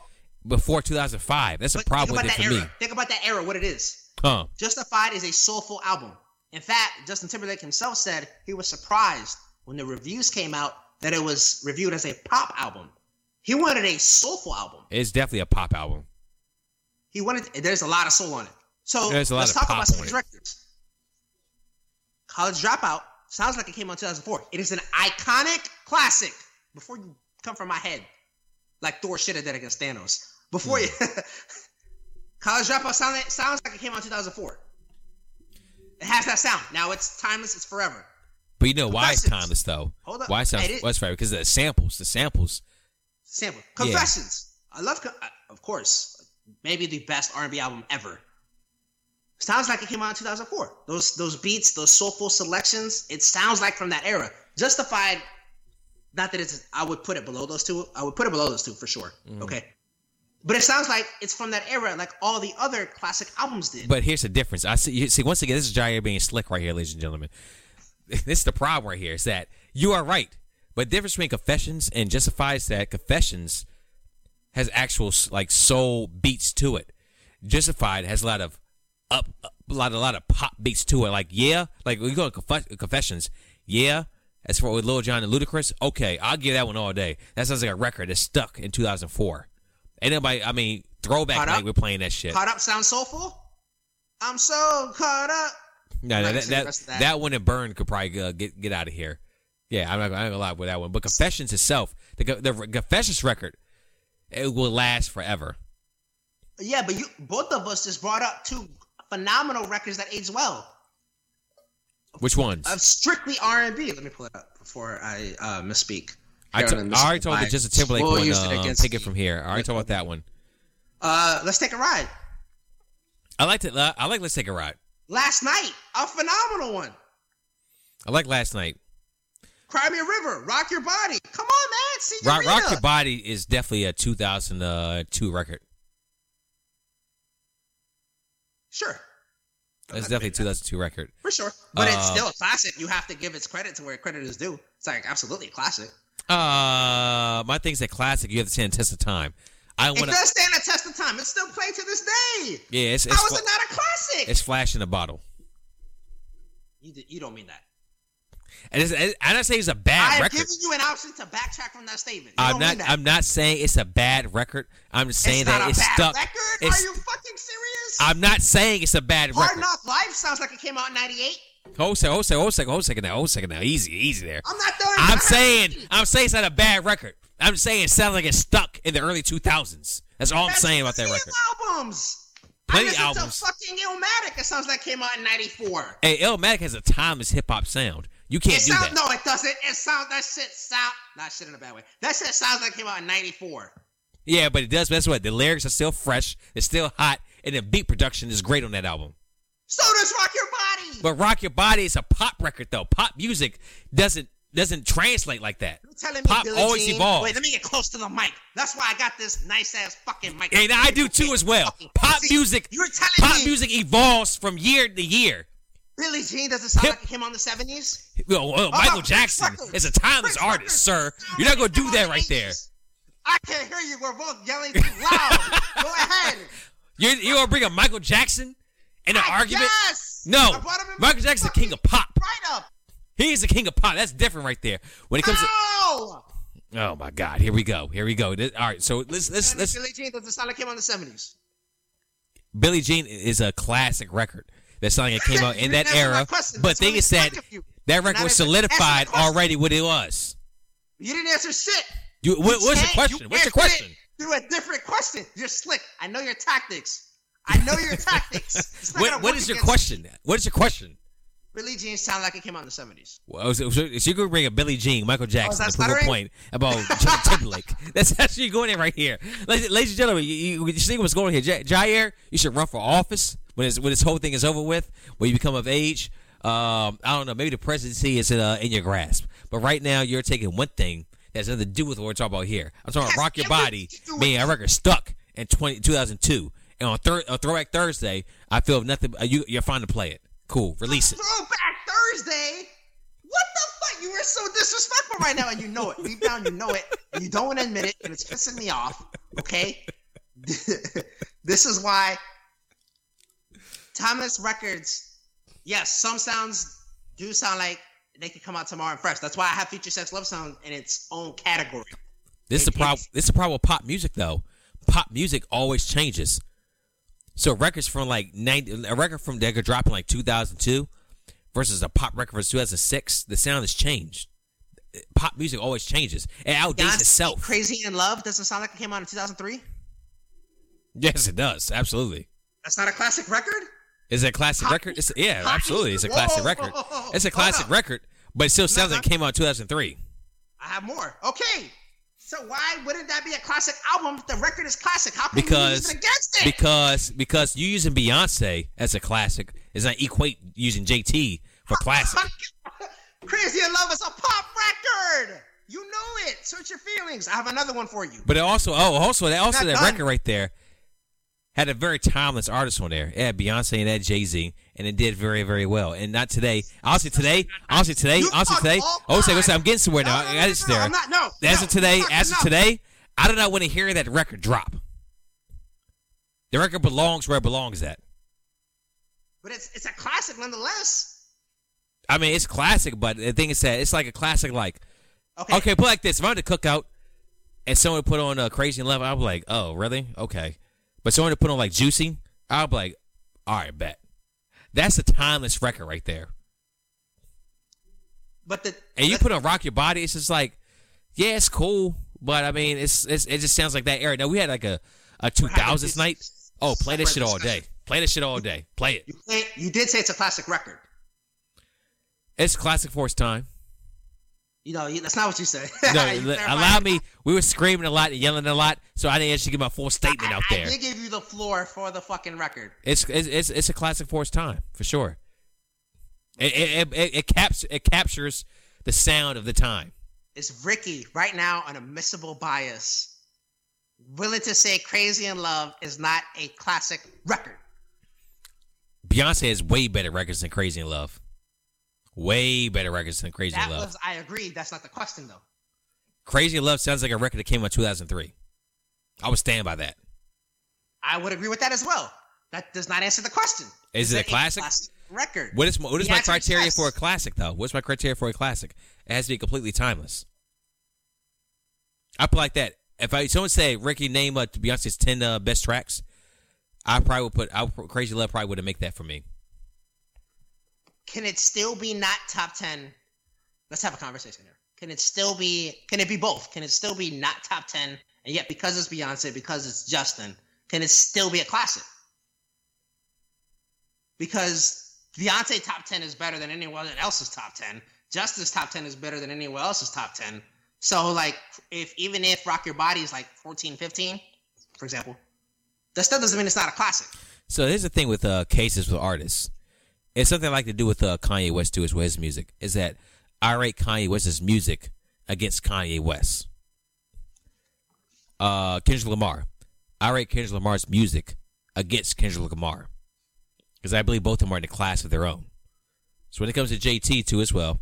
before two thousand five. That's a problem think with about it that for era. me. Think about that era. What it is. Huh? Justified is a soulful album. In fact, Justin Timberlake himself said he was surprised when the reviews came out that it was reviewed as a pop album. He wanted a soulful album. It's definitely a pop album. He wanted. There's a lot of soul on it. So There's a lot let's talk about some on of his it. records. College Dropout sounds like it came out in 2004. It is an iconic classic. Before you come from my head, like Thor should have did against Thanos. Before hmm. you, (laughs) College Dropout sound, sounds like it came out in 2004. It has that sound. Now it's timeless. It's forever. But you know why it's timeless though? Hold up. Why it sounds it- what's right? Because the samples, the samples. Sample. Yeah. Confessions. I love, of course, maybe the best R&B album ever. Sounds like it came out in 2004. Those those beats, those soulful selections, it sounds like from that era. Justified. Not that it's. I would put it below those two. I would put it below those two for sure. Mm-hmm. Okay. But it sounds like it's from that era, like all the other classic albums did. But here's the difference. I see. You see, once again, this is Jair being slick right here, ladies and gentlemen. (laughs) this is the problem right here. Is that you are right, but the difference between Confessions and Justified is that Confessions has actual like soul beats to it. Justified has a lot of up, a lot, a lot of pop beats to it. Like yeah, like we go to Conf- Confessions. Yeah, as for with Lil Jon and Ludacris, okay, I'll give that one all day. That sounds like a record that's stuck in 2004. Ain't nobody. I mean, throwback Caught night. up? We're playing that shit. Caught up sounds soulful. I'm so caught up. No, that that, that, that. one and Burn could probably uh, get get out of here. Yeah, I'm not, I'm not gonna lie with that one. But Confessions itself, the the Confessions record, it will last forever. Yeah, but you both of us just brought up two phenomenal records that age well. Which ones? of strictly R and B. Let me pull it up before I uh, misspeak. I, t- I already told the Justin Timberlake We'll one. use it Uh, take it from here. I already talked about that one. Uh, let's take a ride. I like to. I like Let's Take a Ride. Last night, a phenomenal one. I like Last Night. Cry Me a River, Rock Your Body. Come on, man. See Rock, Rock Your Body is definitely a 2002 record. Sure, It's definitely a 2002 record. for sure. But it's Uh, still a classic. You have to give its credit to where credit is due. It's like absolutely a classic. Uh, my thing's a classic. You have to stand the test of time. I It want does stand the the test of time. It's still played to this day. Yeah, it's How it's, is it not a classic? it's flash in the bottle. you, you don't mean that. And it's, and I don't say it's a bad record. I am record. giving you an option to backtrack from that statement. You I'm don't not. mean that. I'm not saying it's a bad record. I'm just saying that it's that not a it's bad stuck. record. It's- Are you fucking serious? I'm not saying it's a bad Hard record. Knock Life sounds like it came out in '98. Hold a second. Hold a second. Hold a second. Hold a second now. Hold a second now. Easy. Easy there. I'm not done. I'm saying. I'm saying it's not a bad record. I'm saying it sounds like it's stuck in the early 2000s. That's all I'm That's saying about that record. Albums. Plenty I albums. to fucking Illmatic. It sounds like it came out in '94. Hey, Illmatic has a timeless hip hop sound. You can't It do sounds that. no, it doesn't. It sounds that shit sound not shit in a bad way. That shit sounds like it came out in '94. Yeah, but it does. That's what the lyrics are still fresh. It's still hot, and the beat production is great on that album. So does Rock Your Body. But Rock Your Body is a pop record, though. Pop music doesn't doesn't translate like that. You're telling me Pop Billie always Jean- evolves. Wait, let me get close to the mic. That's why I got this nice ass fucking mic. And I do too as well. Pop See, music, You're telling pop me music evolves from year to year. Billie Jean doesn't sound Hip- like out in the '70s. Well, well, oh, Michael about Jackson is a timeless artist, sir. You're not gonna do that right there. I can't hear you. We're both yelling too loud. Go (laughs) ahead. You're, you're gonna bring a Michael Jackson in an I argument? guess. No, I brought him in Michael my Jackson's the fucking king of pop. Right up. He's the king of pop. That's different right there. When it comes to oh my god, here we go, here we go. This- all right, so let's let's let's. Billie Jean doesn't sound like came out in the '70s. Billie Jean is a classic record. That's something that came out in that didn't answer my era. But thing is that you. that record was the solidified already what it was. You didn't answer shit. You, what, what's your question? you What's your question? Through a different question. You're slick. I know your tactics. I know your (laughs) tactics. What, what is your question? What is your question? Billie Jean sound like it came out in the '70s. Well, so, so, you could bring a Billie Jean, Michael Jackson, Oh, to prove a point about (laughs) Timberlake. That's actually going in right here, ladies, ladies and gentlemen. You, you, you see what's going on here? Jair, you should run for office when this when this whole thing is over with. When you become of age, um, I don't know. Maybe the presidency is in, uh, in your grasp, but right now you're taking one thing that has nothing to do with what we're talking about here. I'm talking about Rock Your Body, to do with being a record stuck in 20, 2002, and on, thir- on Throwback Thursday, I feel nothing. Uh, you you're fine to play it. Cool, release it. Throwback Thursday. What the fuck? You are so disrespectful right now, and you know it. Deep down, you know it. And you don't want to admit it, and it's pissing me off. Okay. (laughs) this is why timeless records. Yes, some sounds do sound like they could come out tomorrow and fresh. That's why I have Future Sex Love Sound in its own category. This is the problem. This is the problem with pop music, though. Pop music always changes. So records from like 90, a record from that could drop in like 2002 versus a pop record from 2006, the sound has changed. Pop music always changes. It outdates Beyonce itself. Crazy in Love doesn't sound like it came out in 2003. Yes, it does. Absolutely. That's not a classic record. Is it a classic Pop- record? It's, yeah, pop absolutely. It's a classic Whoa, record. whoa, whoa. It's a classic record, but it still sounds like it came out in 2003. I have more. Okay. So why wouldn't that be a classic album if the record is classic? How can you Because use it against it? because because you using Beyonce as a classic is not equate using JT for classic. (laughs) Crazy in Love is a pop record. You know it. Search your feelings. I have another one for you. But it also, oh, also that also Not that done. record right there had a very timeless artist on there. It had Beyonce and it had Jay Z, and it did very, very well. And not today. Honestly, today, honestly, today, You honestly, today. Oh, say, listen, I'm getting somewhere now. No, no, no, got no, no, there. I'm not- no, As no, of today, as of today, I do not want to hear that record drop. The record belongs where it belongs at. But it's it's a classic nonetheless. I mean, it's classic, but the thing is that it's like a classic. Like, Okay. okay, put it like this: if I went to cookout and someone put on a Crazy level, I'd be like, oh, really? Okay. But someone to put on like Juicy, I'll be like, all right, bet. That's a timeless record right there. But the And you put on Rock Your Body, it's just like, yeah, it's cool, but I mean, it's, it's it just sounds like that era. Now we had like a a two thousands night. Oh, play this shit all day. Play this shit all day. Play it. You, play- you did say it's a classic record. It's classic for its time. You know, that's not what you said. No, (laughs) You allow me. We were screaming a lot and yelling a lot, so I didn't actually give my full statement I, out I there. did give you the floor for the fucking record. It's it's it's, it's a classic for its time for sure. It it, it, it, caps, it captures the sound of the time. It's Ricky right now an admissible bias? Willing to say "Crazy in Love" is not a classic record. Beyonce has way better records than Crazy in Love. Way better records than Crazy That Love. was I agree. That's not the question though. Crazy Love sounds like a record that came out in 2003. I would stand by that. I would agree with that as well. That does not answer the question. Is it a classic? record? What is what is The my criteria for a classic though? What's my criteria for a classic? It has to be completely timeless. I put like that. If I someone say Ricky name uh, Beyonce's ten uh, best tracks, I probably would put. I would, Crazy Love probably wouldn't make that for me. Can it still be not top ten? Let's have a conversation here. Can it still be? Can it be both? Can it still be not top ten, and yet because it's Beyonce, because it's Justin, can it still be a classic? Because Beyonce top ten is better than anyone else's top ten. Justin's top ten is better than anyone else's top ten. So like, if even if Rock Your Body is like 14, 15, for example, that still doesn't mean it's not a classic. So here's the thing with uh, cases with artists. It's something I like to do with uh, Kanye West too, as well his music. Is that I rate Kanye West's music against Kanye West. Uh, Kendrick Lamar. I rate Kendrick Lamar's music against Kendrick Lamar because I believe both of them are in a class of their own. So when it comes to JT too, as well,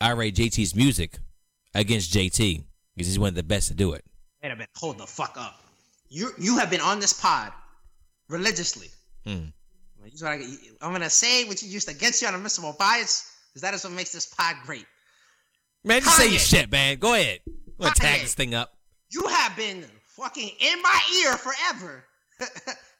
I rate JT's music against JT because he's one of the best to do it. Wait a minute. Hold the fuck up. You you have been on this pod religiously. Hmm. Here's what I, am gonna say what you used against you on admissible bias, because that is what makes this pod great. Man, just say your shit, man. Go ahead. I'm gonna tag this thing up. You have been fucking in my ear forever, (laughs)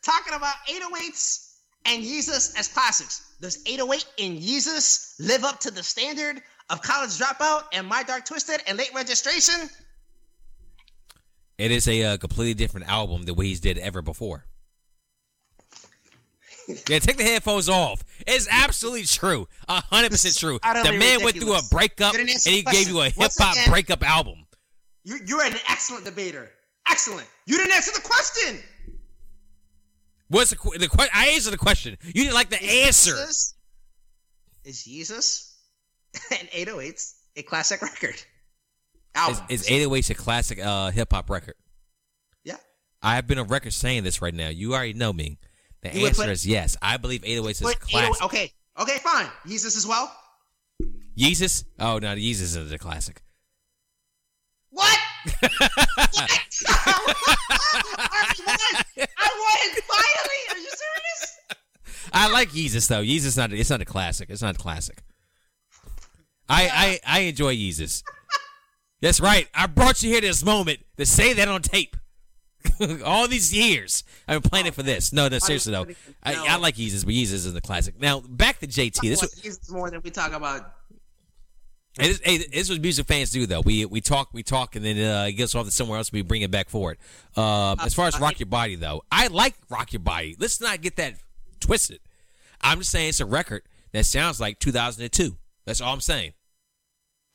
talking about 808s and Yeezus as classics. Does 808 and Yeezus live up to the standard of College Dropout and My Dark Twisted and Late Registration? It is a uh, completely different album than what he's did ever before. (laughs) yeah, take the headphones off. It's absolutely true. A hundred percent (laughs) true. The man went through a breakup You and he the gave you a hip hop breakup album. You're, you're an excellent debater. Excellent. You didn't answer the question. What's the, the question? I answered the question. You didn't like the answer. Jesus, is Yeezus and 808s (laughs) a classic record? Is, Album. is 808s a classic uh, hip hop record? yeah. I have been on record saying this right now. You already know me. The You answer is yes. I believe 808s is classic. 808 okay. Okay, fine. Yeezus as well. Yeezus? Oh no, Yeezus is a classic. What? what? (laughs) I won. I won. Finally. Are you serious? I like Yeezus though. Yeezus not it's not a classic. It's not a classic. I I, I enjoy Yeezus. That's right. I brought you here this moment to say that on tape. (laughs) All these years I've been playing it for this. No, no, seriously though. I, I like Yeezus, but Yeezus is the classic. Now back to JT. This was, Jesus more than we talk about. Hey, this is what music fans do, though. We we talk, we talk, and then uh, it gets off to somewhere else. We bring it back forward. Uh, as far as Rock Your Body, though, I like Rock Your Body. Let's not get that twisted. I'm just saying it's a record that sounds like 2002. That's all I'm saying.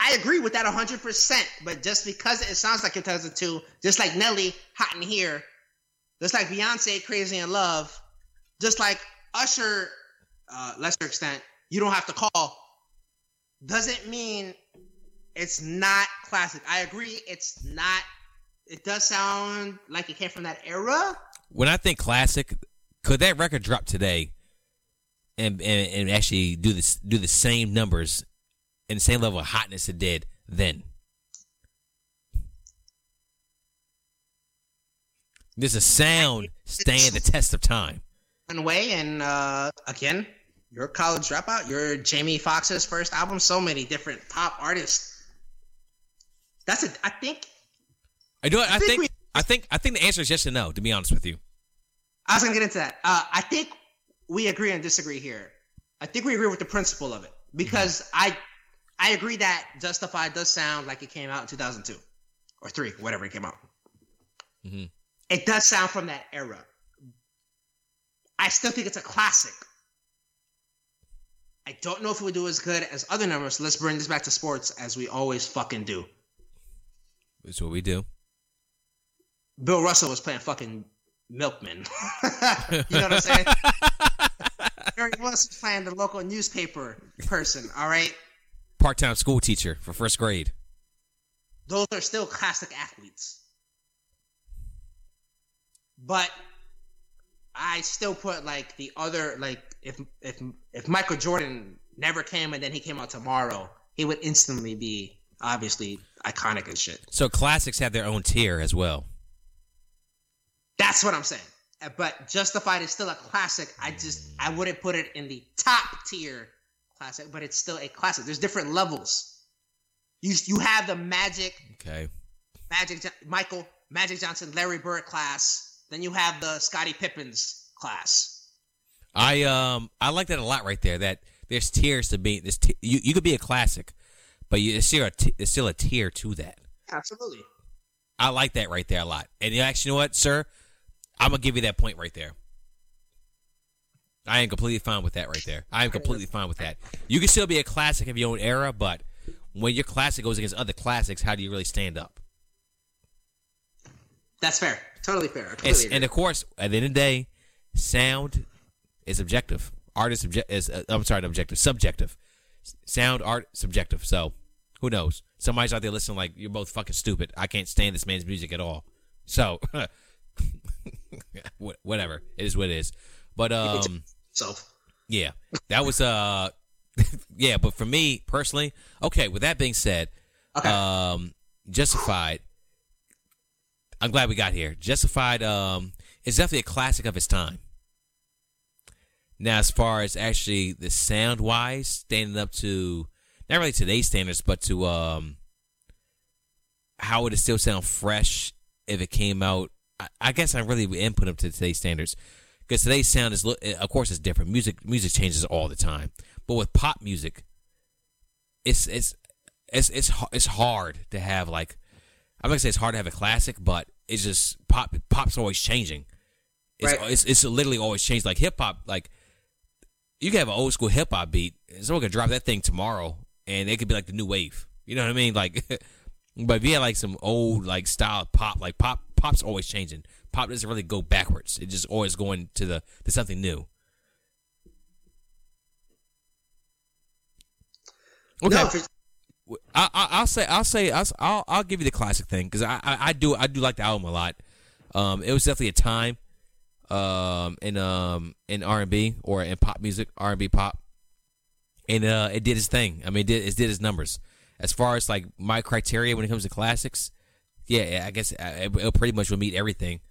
I agree with that 100%, but just because it sounds like 2002, just like Nelly, Hot in Here, just like Beyonce, Crazy in Love, just like Usher, uh, lesser extent, You Don't Have to Call, doesn't mean it's not classic. I agree, it's not, it does sound like it came from that era. When I think classic, could that record drop today and and, and actually do this do the same numbers and the same level of hotness it did then? Does the sound staying the test of time? One way, and uh, again, your college dropout, your Jamie Foxx's first album, so many different pop artists. That's it. I think I do. I think think. we- I think. I think the answer is yes and no. To be honest with you, I was gonna get into that. Uh, I think we agree and disagree here. I think we agree with the principle of it because I I agree that Justified does sound like it came out in 2002 or three, whatever it came out. Mhm. It does sound from that era. I still think it's a classic. I don't know if it would do as good as other numbers. So let's bring this back to sports as we always fucking do. It's what we do. Bill Russell was playing fucking milkman. (laughs) you know what I'm saying? (laughs) Willis was playing the local newspaper person. All right, Part-time school teacher for first grade. those are still classic athletes. But I still put like the other like if if if Michael Jordan never came and then he came out tomorrow, he would instantly be obviously iconic and shit. So classics have their own tier as well. That's what I'm saying. But Justified is still a classic. I just I wouldn't put it in the top tier classic, but it's still a classic. There's different levels. You you have the Magic Okay. Magic Michael Magic Johnson Larry Bird class. Then you have the Scottie Pippins class. I um I like that a lot right there. That there's tiers to be. This t- you you could be a classic, but you, there's still a t- there's still a tier to that. Absolutely. I like that right there a lot. And you actually know what, sir? I'm gonna give you that point right there. I am completely fine with that right there. I am completely fine with that. You can still be a classic of your own era, but when your classic goes against other classics, how do you really stand up? That's fair. Totally fair. And, of course, at the end of the day, sound is objective. Art is is uh, I'm sorry, objective, subjective. Sound, art, subjective. So, who knows? Somebody's out there listening like you're both fucking stupid. I can't stand this man's music at all. So, (laughs) whatever. It is what it is. But um, so yeah, that was uh, (laughs) yeah. But for me personally, okay. With that being said, okay. um, Justified. I'm glad we got here. Justified um, is definitely a classic of its time. Now, as far as actually the sound wise, standing up to not really today's standards, but to um, how would it still sound fresh if it came out? I, I guess I really would input them to today's standards because today's sound is, uh, of course, it's different. Music music changes all the time, but with pop music, it's it's it's it's it's hard to have like I'm not gonna say it's hard to have a classic, but it's just pop pop's always changing. It's Right. it's, it's literally always changed. Like hip hop, like you can have an old school hip hop beat, and someone could drop that thing tomorrow, and it could be like the new wave. You know what I mean? Like, (laughs) but if you had like some old like style pop, like pop pop's always changing. Pop doesn't really go backwards. It just always going to the to something new. Okay. No, I, I, I'll say I'll say I'll I'll, I'll give you the classic thing because I, I I do I do like the album a lot. Um, it was definitely a time, um, in um in R and B or in pop music R and B pop, and uh, it did its thing. I mean, it did it did its numbers. As far as like my criteria when it comes to classics, yeah, I guess uh, it, it pretty much will meet everything,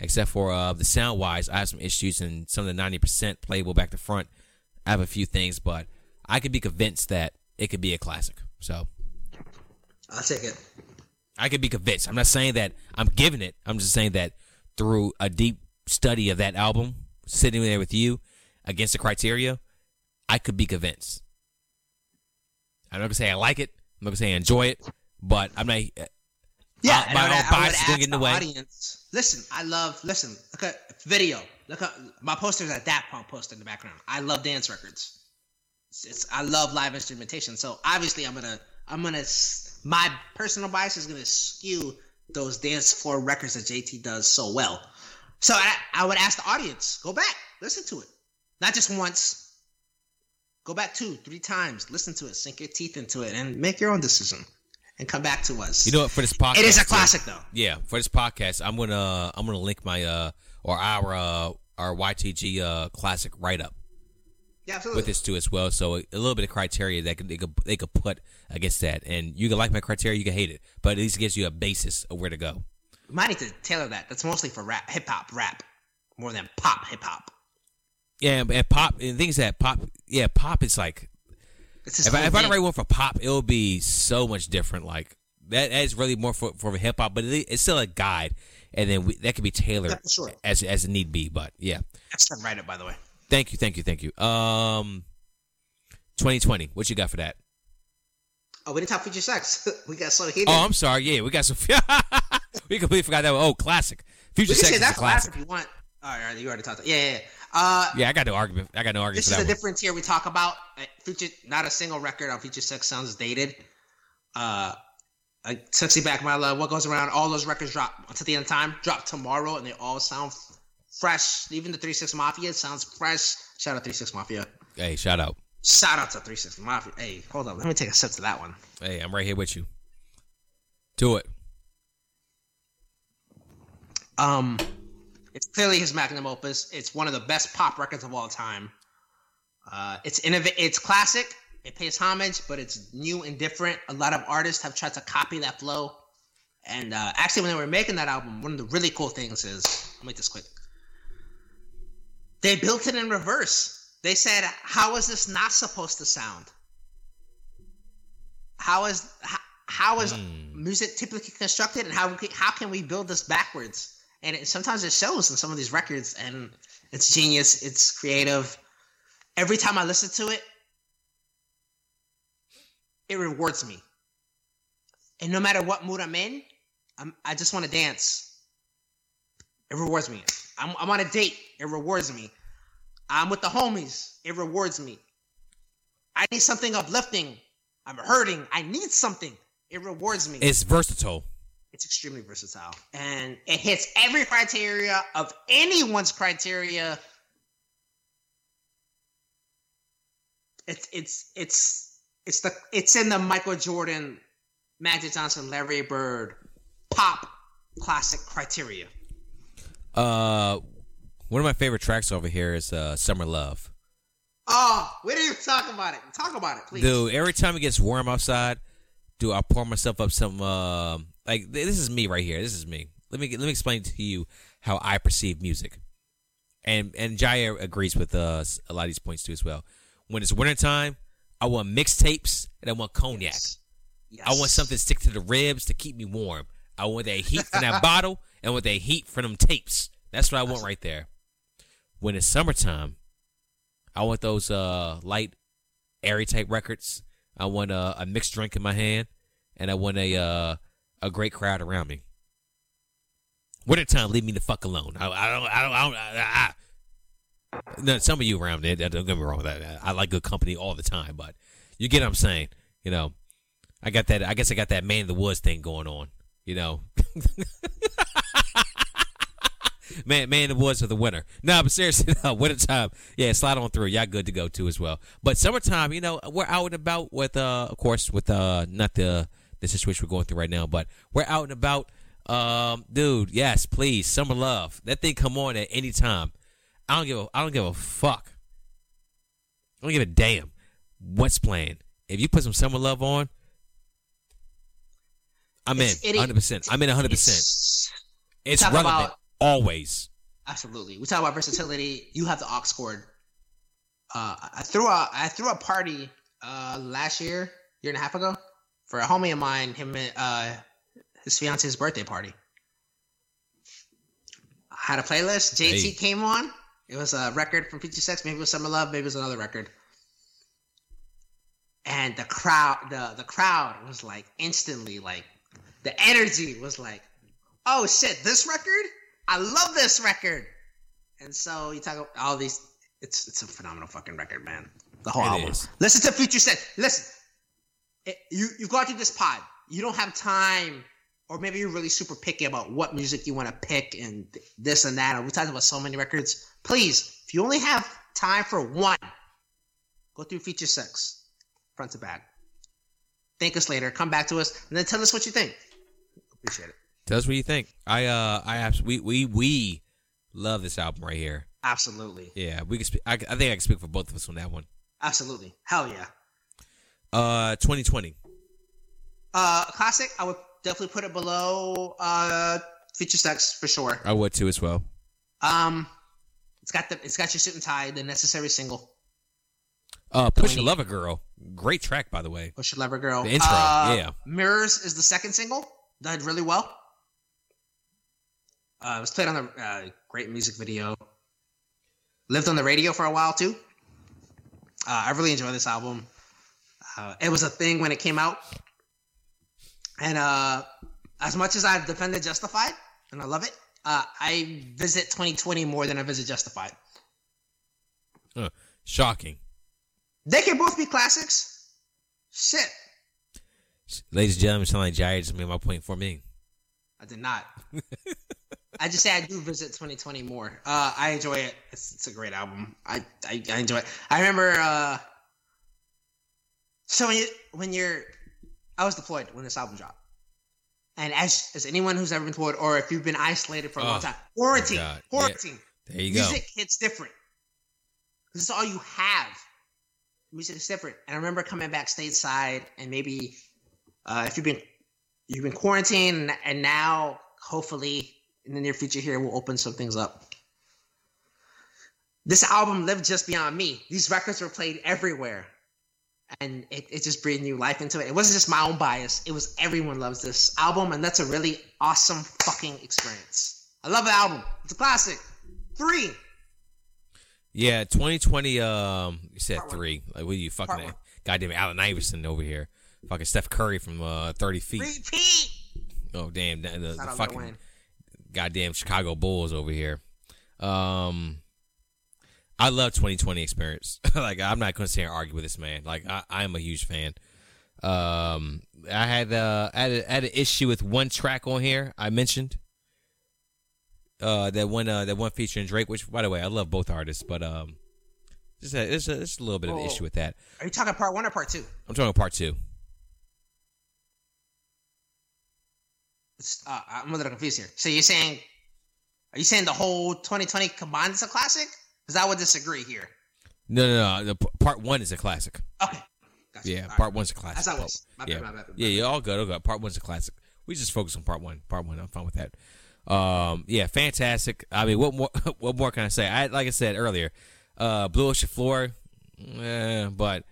except for uh the sound wise. I have some issues and some of the ninety percent playable back to front. I have a few things, but I could be convinced that it could be a classic. So. I'll take it. I could be convinced. I'm not saying that I'm giving it. I'm just saying that through a deep study of that album, sitting there with you against the criteria, I could be convinced. I'm not gonna say I like it. I'm not gonna say I enjoy it, but I'm not. Yeah, Uh, and my I own would, I would bias is gonna ask in the the way. audience. Listen, I love. Listen, look at video. Look at my posters at that punk poster in the background. I love dance records. It's, it's I love live instrumentation. So obviously, I'm gonna I'm gonna my personal bias is gonna skew those dance floor records that JT does so well. So I, I would ask the audience, go back, listen to it, not just once. Go back two, three times, listen to it, sink your teeth into it, and make your own decision, and come back to us. You know what? For this podcast, It is a classic, though. Yeah, for this podcast, I'm gonna I'm gonna link my uh or our uh our YTG uh classic write up Yeah, absolutely. with this too as well. So a, a little bit of criteria that could, they could they could put against that, and you can like my criteria, you can hate it, but at least it gives you a basis of where to go. Might need to tailor that. That's mostly for rap, hip hop, rap, more than pop hip hop. Yeah, and pop and things that pop. Yeah, pop is like if I, if I write one for pop, it'll be so much different. Like that, that is really more for for hip hop, but it, it's still a guide, and then we, that can be tailored Yeah, sure. as as it need be. But yeah, That's done right it, by the way. thank you, thank you, thank you. Um, 2020, what you got for that? Oh, we didn't talk future sex. (laughs) we got so heated. Oh, I'm sorry. Yeah, we got some. (laughs) we completely forgot that. One. Oh, classic. Future we can Sex say that class classic. if you want. All right, all right, you already talked. Yeah, yeah. yeah. Uh, Yeah, I got no argument. I got no argument this is one. different tier we talk about. Uh, Future, not a single record on Future Sex sounds dated. Uh, like Sexy Back My Love, What Goes Around, all those records drop until the end of time, drop tomorrow, and they all sound fresh. Even the Three Six Mafia sounds fresh. Shout out Three Six Mafia. Hey, shout out. Shout out to Three Six Mafia. Hey, hold up. Let me take a sip to that one. Hey, I'm right here with you. Do it. Um, it's clearly his magnum opus. It's one of the best pop records of all time. Uh, it's innov- It's classic. It pays homage, but it's new and different. A lot of artists have tried to copy that flow. And uh, actually, when they were making that album, one of the really cool things is I'll make this quick. They built it in reverse. They said, "How is this not supposed to sound? How is how, how is Hmm. music typically constructed, and how how can we build this backwards?" And it, sometimes it shows in some of these records, and it's genius. It's creative. Every time I listen to it, it rewards me. And no matter what mood I'm in, I'm, I just want to dance. It rewards me. I'm, I'm on a date. It rewards me. I'm with the homies. It rewards me. I need something uplifting. I'm hurting. I need something. It rewards me. It's versatile. It's extremely versatile. And it hits every criteria of anyone's criteria. It's it's it's it's the it's in the Michael Jordan, Magic Johnson, Larry Bird, pop classic criteria. Uh, one of my favorite tracks over here is uh, "Summer Love." Oh, we didn't even talk about it. Talk about it, please. Dude, every time it gets warm outside, dude, I pour myself up some. Uh, like this is me right here. This is me. Let me let me explain to you how I perceive music, and and Jair agrees with uh, a lot of these points too as well. When it's wintertime, I want mixtapes and I want cognac. Yes. Yes. I want something to stick to the ribs to keep me warm. I want that heat from that (laughs) bottle and want that heat from them tapes. That's what I want right there. When it's summertime, I want those uh light, airy type records. I want a, a mixed drink in my hand, and I want a uh, a great crowd around me. Winter time, leave me the fuck alone. I, I don't. I don't. I don't. I, I, no, some of you around there, don't get me wrong with that. I like good company all the time, but you get what I'm saying. You know, I got that. I guess I got that man in the woods thing going on. You know, (laughs) man, man in the woods for the winter. No, but seriously, (laughs) no, winter time. Yeah, slide on through. Y'all good to go too as well. But summertime, you know, we're out and about with, uh, of course, with uh, not the the situation we're going through right now, but we're out and about. Um, dude, yes, please, summer love. That thing come on at any time. I don't give a. I don't give a fuck. I don't give a damn what's playing. If you put some summer love on, I'm in it- 100. percent I'm in 100. percent It's- It's relevant about- always. Absolutely. We talk about versatility. You have the aux cord. Uh, I threw a I threw a party uh, last year, year and a half ago, for a homie of mine. Him, uh, his fiance's birthday party. I had a playlist. JT Hey. came on. It was a record from Future Sex. Maybe it was Summer Love. Maybe it was another record. And the crowd, the the crowd was like instantly like, the energy was like, oh shit, this record? I love this record. And so you talk about all these. It's it's a phenomenal fucking record, man. The whole It album. is. Listen to Future Sex. Listen, it, you you've gone through this pod. You don't have time, or maybe you're really super picky about what music you want to pick and this and that. Or we talked about so many records. Please, if you only have time for one, go through Future Sex, front to back. Thank us later. Come back to us and then tell us what you think. Appreciate it. Tell us what you think. I uh I abs- we we we love this album right here. Absolutely. Yeah, we can. Speak, I, I think I can speak for both of us on that one. Absolutely. Hell yeah. Uh, 2020. Uh, classic. I would definitely put it below uh Future Sex for sure. I would too as well. Um, it's got the it's got your suit and tie, the necessary single. Uh, Pusher Love Girl. Great track, by the way. Pusher Love Girl. The intro, Uh, yeah. Mirrors is the second single. Did really well. Uh, it was played on the uh, great music video. Lived on the radio for a while too. Uh, I really enjoy this album. Uh, it was a thing when it came out, and uh, as much as I've defended Justified and I love it, uh, I visit 2020 more than I visit Justified. Huh. Shocking. They can both be classics. Shit, Ladies and gentlemen, sound like Jair just made my point for me. I did not. (laughs) I just say I do visit 2020 more. Uh, I enjoy it. It's, it's a great album. I, I I enjoy it. I remember. Uh, so when you when you're, I was deployed when this album dropped, and as as anyone who's ever been deployed, or if you've been isolated for a long Oh, time, quarantine, quarantine, There you go. music hits different. This is all you have. Music is different. And I remember coming back stateside and maybe uh, if you've been you've been quarantined and now hopefully in the near future here we'll open some things up. this album lived just beyond me. These records were played everywhere. And it, it just breathed new life into it. It wasn't just my own bias. It was everyone loves this album, and that's a really awesome fucking experience. I love the album. It's a classic. Three. Yeah, 2020. Um, you said Part one. three. Like, what are you fucking? one. Goddamn, Allen Iverson over here. Fucking Steph Curry from uh 30 feet. Repeat. Oh damn, the, the, the Shout out Lil fucking goddamn Chicago Bulls over here. Um, I love 2020 experience. (laughs) like I'm not going to sit here and argue with this man. Like I, I am a huge fan. Um, I had uh, I had, a, I had an issue with one track on here. I mentioned. Uh, that one, uh, that one featuring Drake. Which, by the way, I love both artists, but um, just a, just a, just a little bit of an issue with that. Are you talking part one or part two? I'm talking part two. Uh, I'm a little confused here. So you're saying, are you saying the whole 2020 combined is a classic? Because I would disagree here. No, no, no. The p- part one is a classic. Okay. Gotcha. Yeah, All right. part one's a classic. That's how it was. My bad, yeah, my bad, my yeah, bad. All good, all good. Part one's a classic. We just focus on part one. Part one, I'm fine with that. Um, yeah, fantastic. I mean, what more? (laughs) What more can I say? I like I said earlier, uh, Blue Ocean Floor, eh, but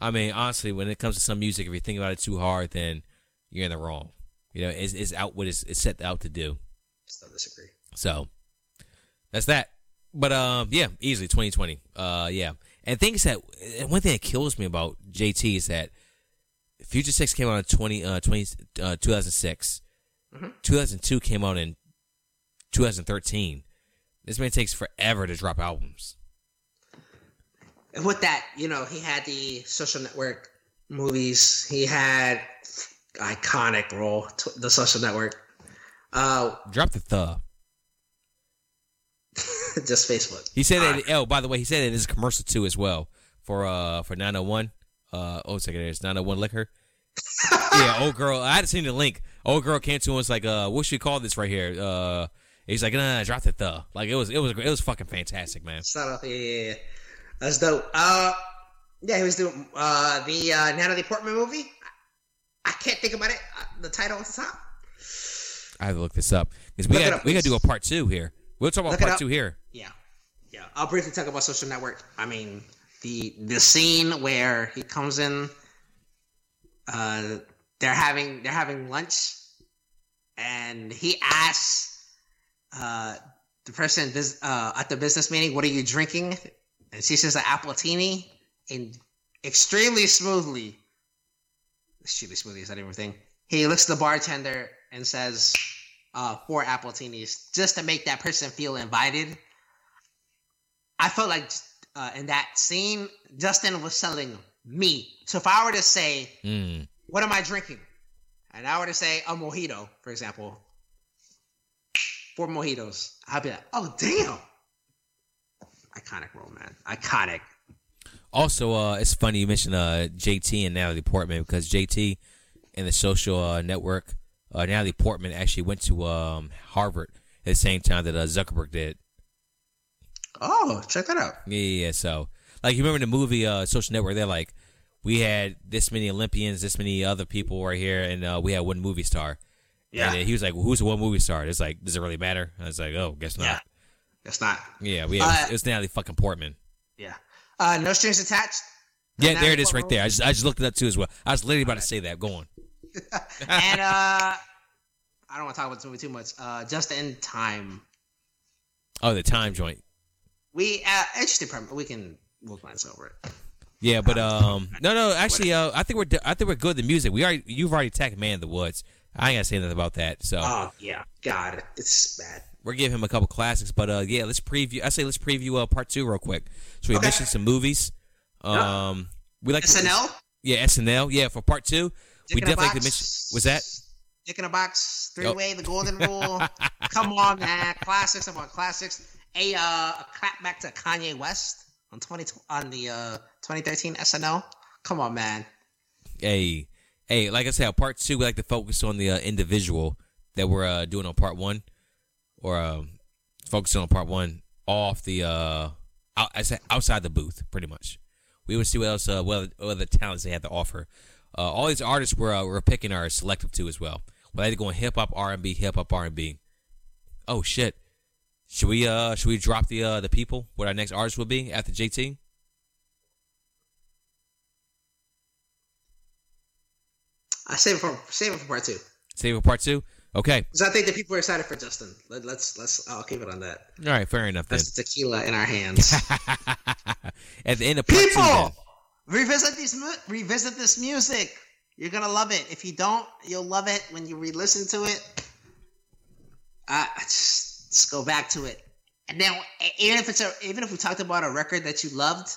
I mean, honestly, when it comes to some music, if you think about it too hard, then you're in the wrong. You know, it's, it's out what it's, it's set out to do. I still disagree. So that's that. But um, yeah, easily 2020. Uh, yeah. And things that and one thing that kills me about JT is that Future Sex came out in 20, uh, 20 uh, 2006. Mhm. 2002 came out in 2013. This man takes forever to drop albums. And with that, you know, he had the social network movies. He had iconic role, t- the social network. Uh, Drop the the. (laughs) just Facebook. He said that. Oh, by the way, he said it is a commercial too as well for uh for 901. Uh oh, second there's 901 liquor. (laughs) yeah, old girl. I hadn't seen the link. Old girl came to him and was like, uh, what should we call this right here? Uh, he's like, nah, drop the the. Like it was, it was, it was fucking fantastic, man. Start off, yeah, yeah, yeah. That's dope. Uh, yeah, he was doing uh the uh, Natalie Portman movie. I can't think about it. Uh, the title at the top. I have to look this up because we got we got to do a part two here. We'll talk about Look part two here. Yeah, yeah. I'll briefly talk about Social Network. I mean, the the scene where he comes in, uh, they're having they're having lunch, and he asks, uh, the person uh at the business meeting, "What are you drinking?" And she says, "An appletini," and extremely smoothly, extremely smoothly is that everything? He looks at the bartender and says, uh, four appletinis just to make that person feel invited. I felt like uh, in that scene, Justin was selling me. So if I were to say, Mm. "What am I drinking?" and I were to say a mojito, for example, four mojitos, I'd be like, "Oh damn!" Iconic role, man. Iconic. Also, uh, it's funny you mentioned uh, JT and Natalie Portman because JT and the social uh, network, uh, Natalie Portman actually went to um, Harvard at the same time that uh, Zuckerberg did. Oh, check that out. Yeah, yeah, yeah. So, like, you remember the movie uh, Social Network? They're like, we had this many Olympians, this many other people right here, and uh, we had one movie star. Yeah. And he was like, well, "Who's the one movie star?" It's like, does it really matter? I was like, "Oh, guess not." Yeah. It's not. Yeah, we. Had, Uh, it was Natalie fucking Portman. Yeah. Uh, no strings attached. Yeah, Natalie there it is, right there. I just, I just looked it up too as well. I was literally about to say that. Go on. And (laughs) uh, I don't want to talk about this movie too much. Uh, just in time. Oh, the time joint. We uh, interesting premise. We can we'll glance over it. Yeah, but um, no, no. Actually, uh, I think we're, I think we're good. The music. We already, you've already attacked Man in the Woods. I ain't gotta say nothing about that. So Oh yeah, God, it's bad. we're giving him a couple classics. But uh, yeah, let's preview. I say let's preview uh, part two real quick. So we Okay. mentioned some movies. Um, we like SNL. Yeah, SNL. Yeah, for part two, Dick a definitely could mention. Was that? Dick in a Box, Three Way, The Golden (laughs) Rule. Come on, man, classics upon classics. A uh, a clap back to Kanye West on twenty on the uh 2013 SNL. Come on, man. Hey, hey, like I said, part two, we like to focus on the uh, individual that we're uh, doing on part one, or um, focusing on part one off the uh, out, outside the booth, pretty much. We would see what else, uh, what, what other talents they had to offer. Uh, all these artists we're uh, we're picking are selective too as well. We're either going hip hop, R and B, hip hop, R and B. Oh shit, Should we uh should we drop the uh the people what our next artist will be after JT? I save it for save it for part two. Save it for part two. Okay. Because I think the people are excited for Justin. Let, let's let's. I'll keep it on that. All right. Fair enough then. That's the tequila in our hands. (laughs) At the end of part two, people, then. Revisit these mu- revisit this music. You're gonna love it. If you don't, you'll love it when you re-listen to it. Uh, just, just go back to it, and then even if it's a even if we talked about a record that you loved,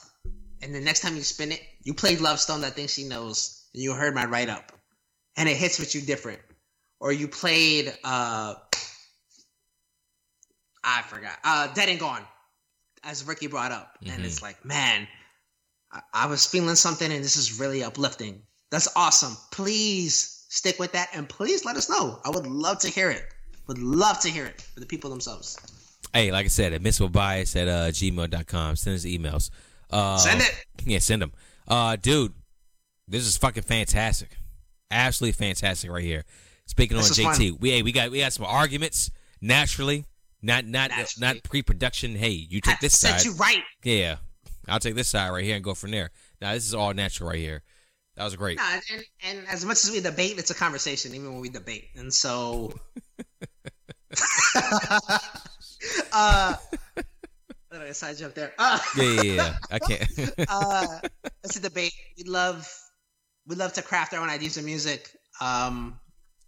and the next time you spin it, you played LoveStoned, that thing she knows, and you heard my write up, and it hits with you different, or you played uh, I forgot, uh, Dead and Gone, as Ricky brought up, and Mhm. it's like, man, I, I was feeling something, and this is really uplifting. That's awesome. Please stick with that, and please let us know. I would love to hear it. Would love to hear it for the people themselves. Hey, like I said, admissible bias at uh, gmail.com. Send us emails. Uh, Send it. Yeah, send them. Uh, dude, this is fucking fantastic. Absolutely fantastic right here. Speaking This on JT, fun. we hey, we got we got some arguments naturally, not not Naturally. not pre-production. Hey, you take I this set side. you right. Yeah, I'll take this side right here and go from there. Now this is all natural right here. That was great. Nah, and, and as much as we debate, it's a conversation, even when we debate. And so, (laughs) uh, I side joke there? Uh, Yeah, yeah, yeah. I can't. (laughs) uh, it's a debate. We love, we love to craft our own ideas of music. Um,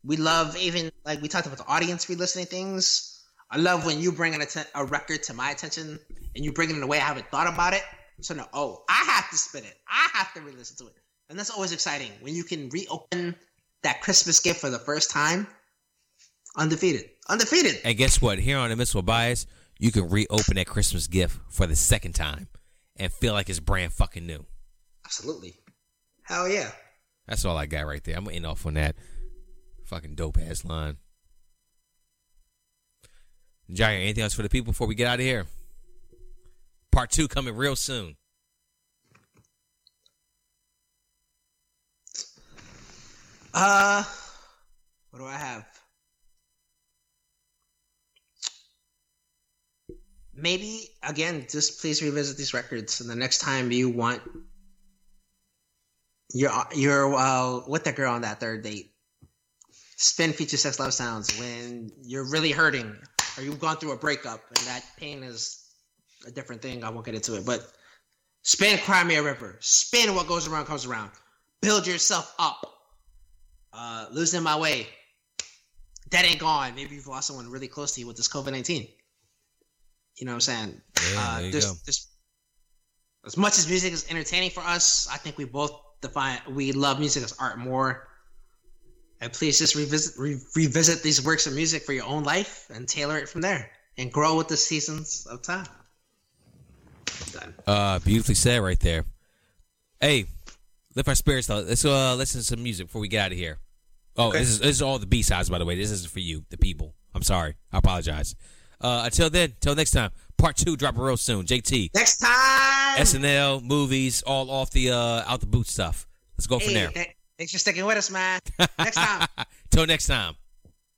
we love even like we talked about the audience re-listening things. I love when you bring an atten- a record to my attention and you bring it in a way I haven't thought about it. So no, oh, I have to spin it. I have to re-listen to it, and that's always exciting when you can reopen that Christmas gift for the first time. Undefeated, undefeated. and guess what? Here on Admissible Bias, you can reopen that Christmas gift for the second time and feel like it's brand fucking new. Absolutely. Hell yeah. That's all I got right there. I'm gonna end off on that fucking dope ass line. Jair, anything else for the people before we get out of here? Part two coming real soon. Uh, what do I have? Maybe again, just please revisit these records, and the next time you want you're you're uh, with the girl on that third date, spin Future Sex Love Sounds" when you're really hurting or you've gone through a breakup, and that pain is a different thing. I won't get into it, but spin Cry Me a River," spin "What Goes Around Comes Around," build yourself up uh, losing my way. That ain't gone. Maybe you've lost someone really close to you with this COVID nineteen. You know what I'm saying? Yeah, uh, there you there's, go. there's- as much as music is entertaining for us, I think we both define we love music as art more. And please just revisit re- revisit these works of music for your own life and tailor it from there and grow with the seasons of time. Uh, beautifully said right there. Hey, lift our spirits though. Let's uh listen to some music before we get out of here. Oh, Okay. this is this is all the B sides by the way. This isn't for you, the people. I'm sorry. I apologize. Uh, until then, till next time. Part two dropping real soon. JT, Next time. SNL, movies, all off the uh out the boot stuff. Let's go from there. th- thanks for sticking with us, man. Next time. (laughs) Till next time.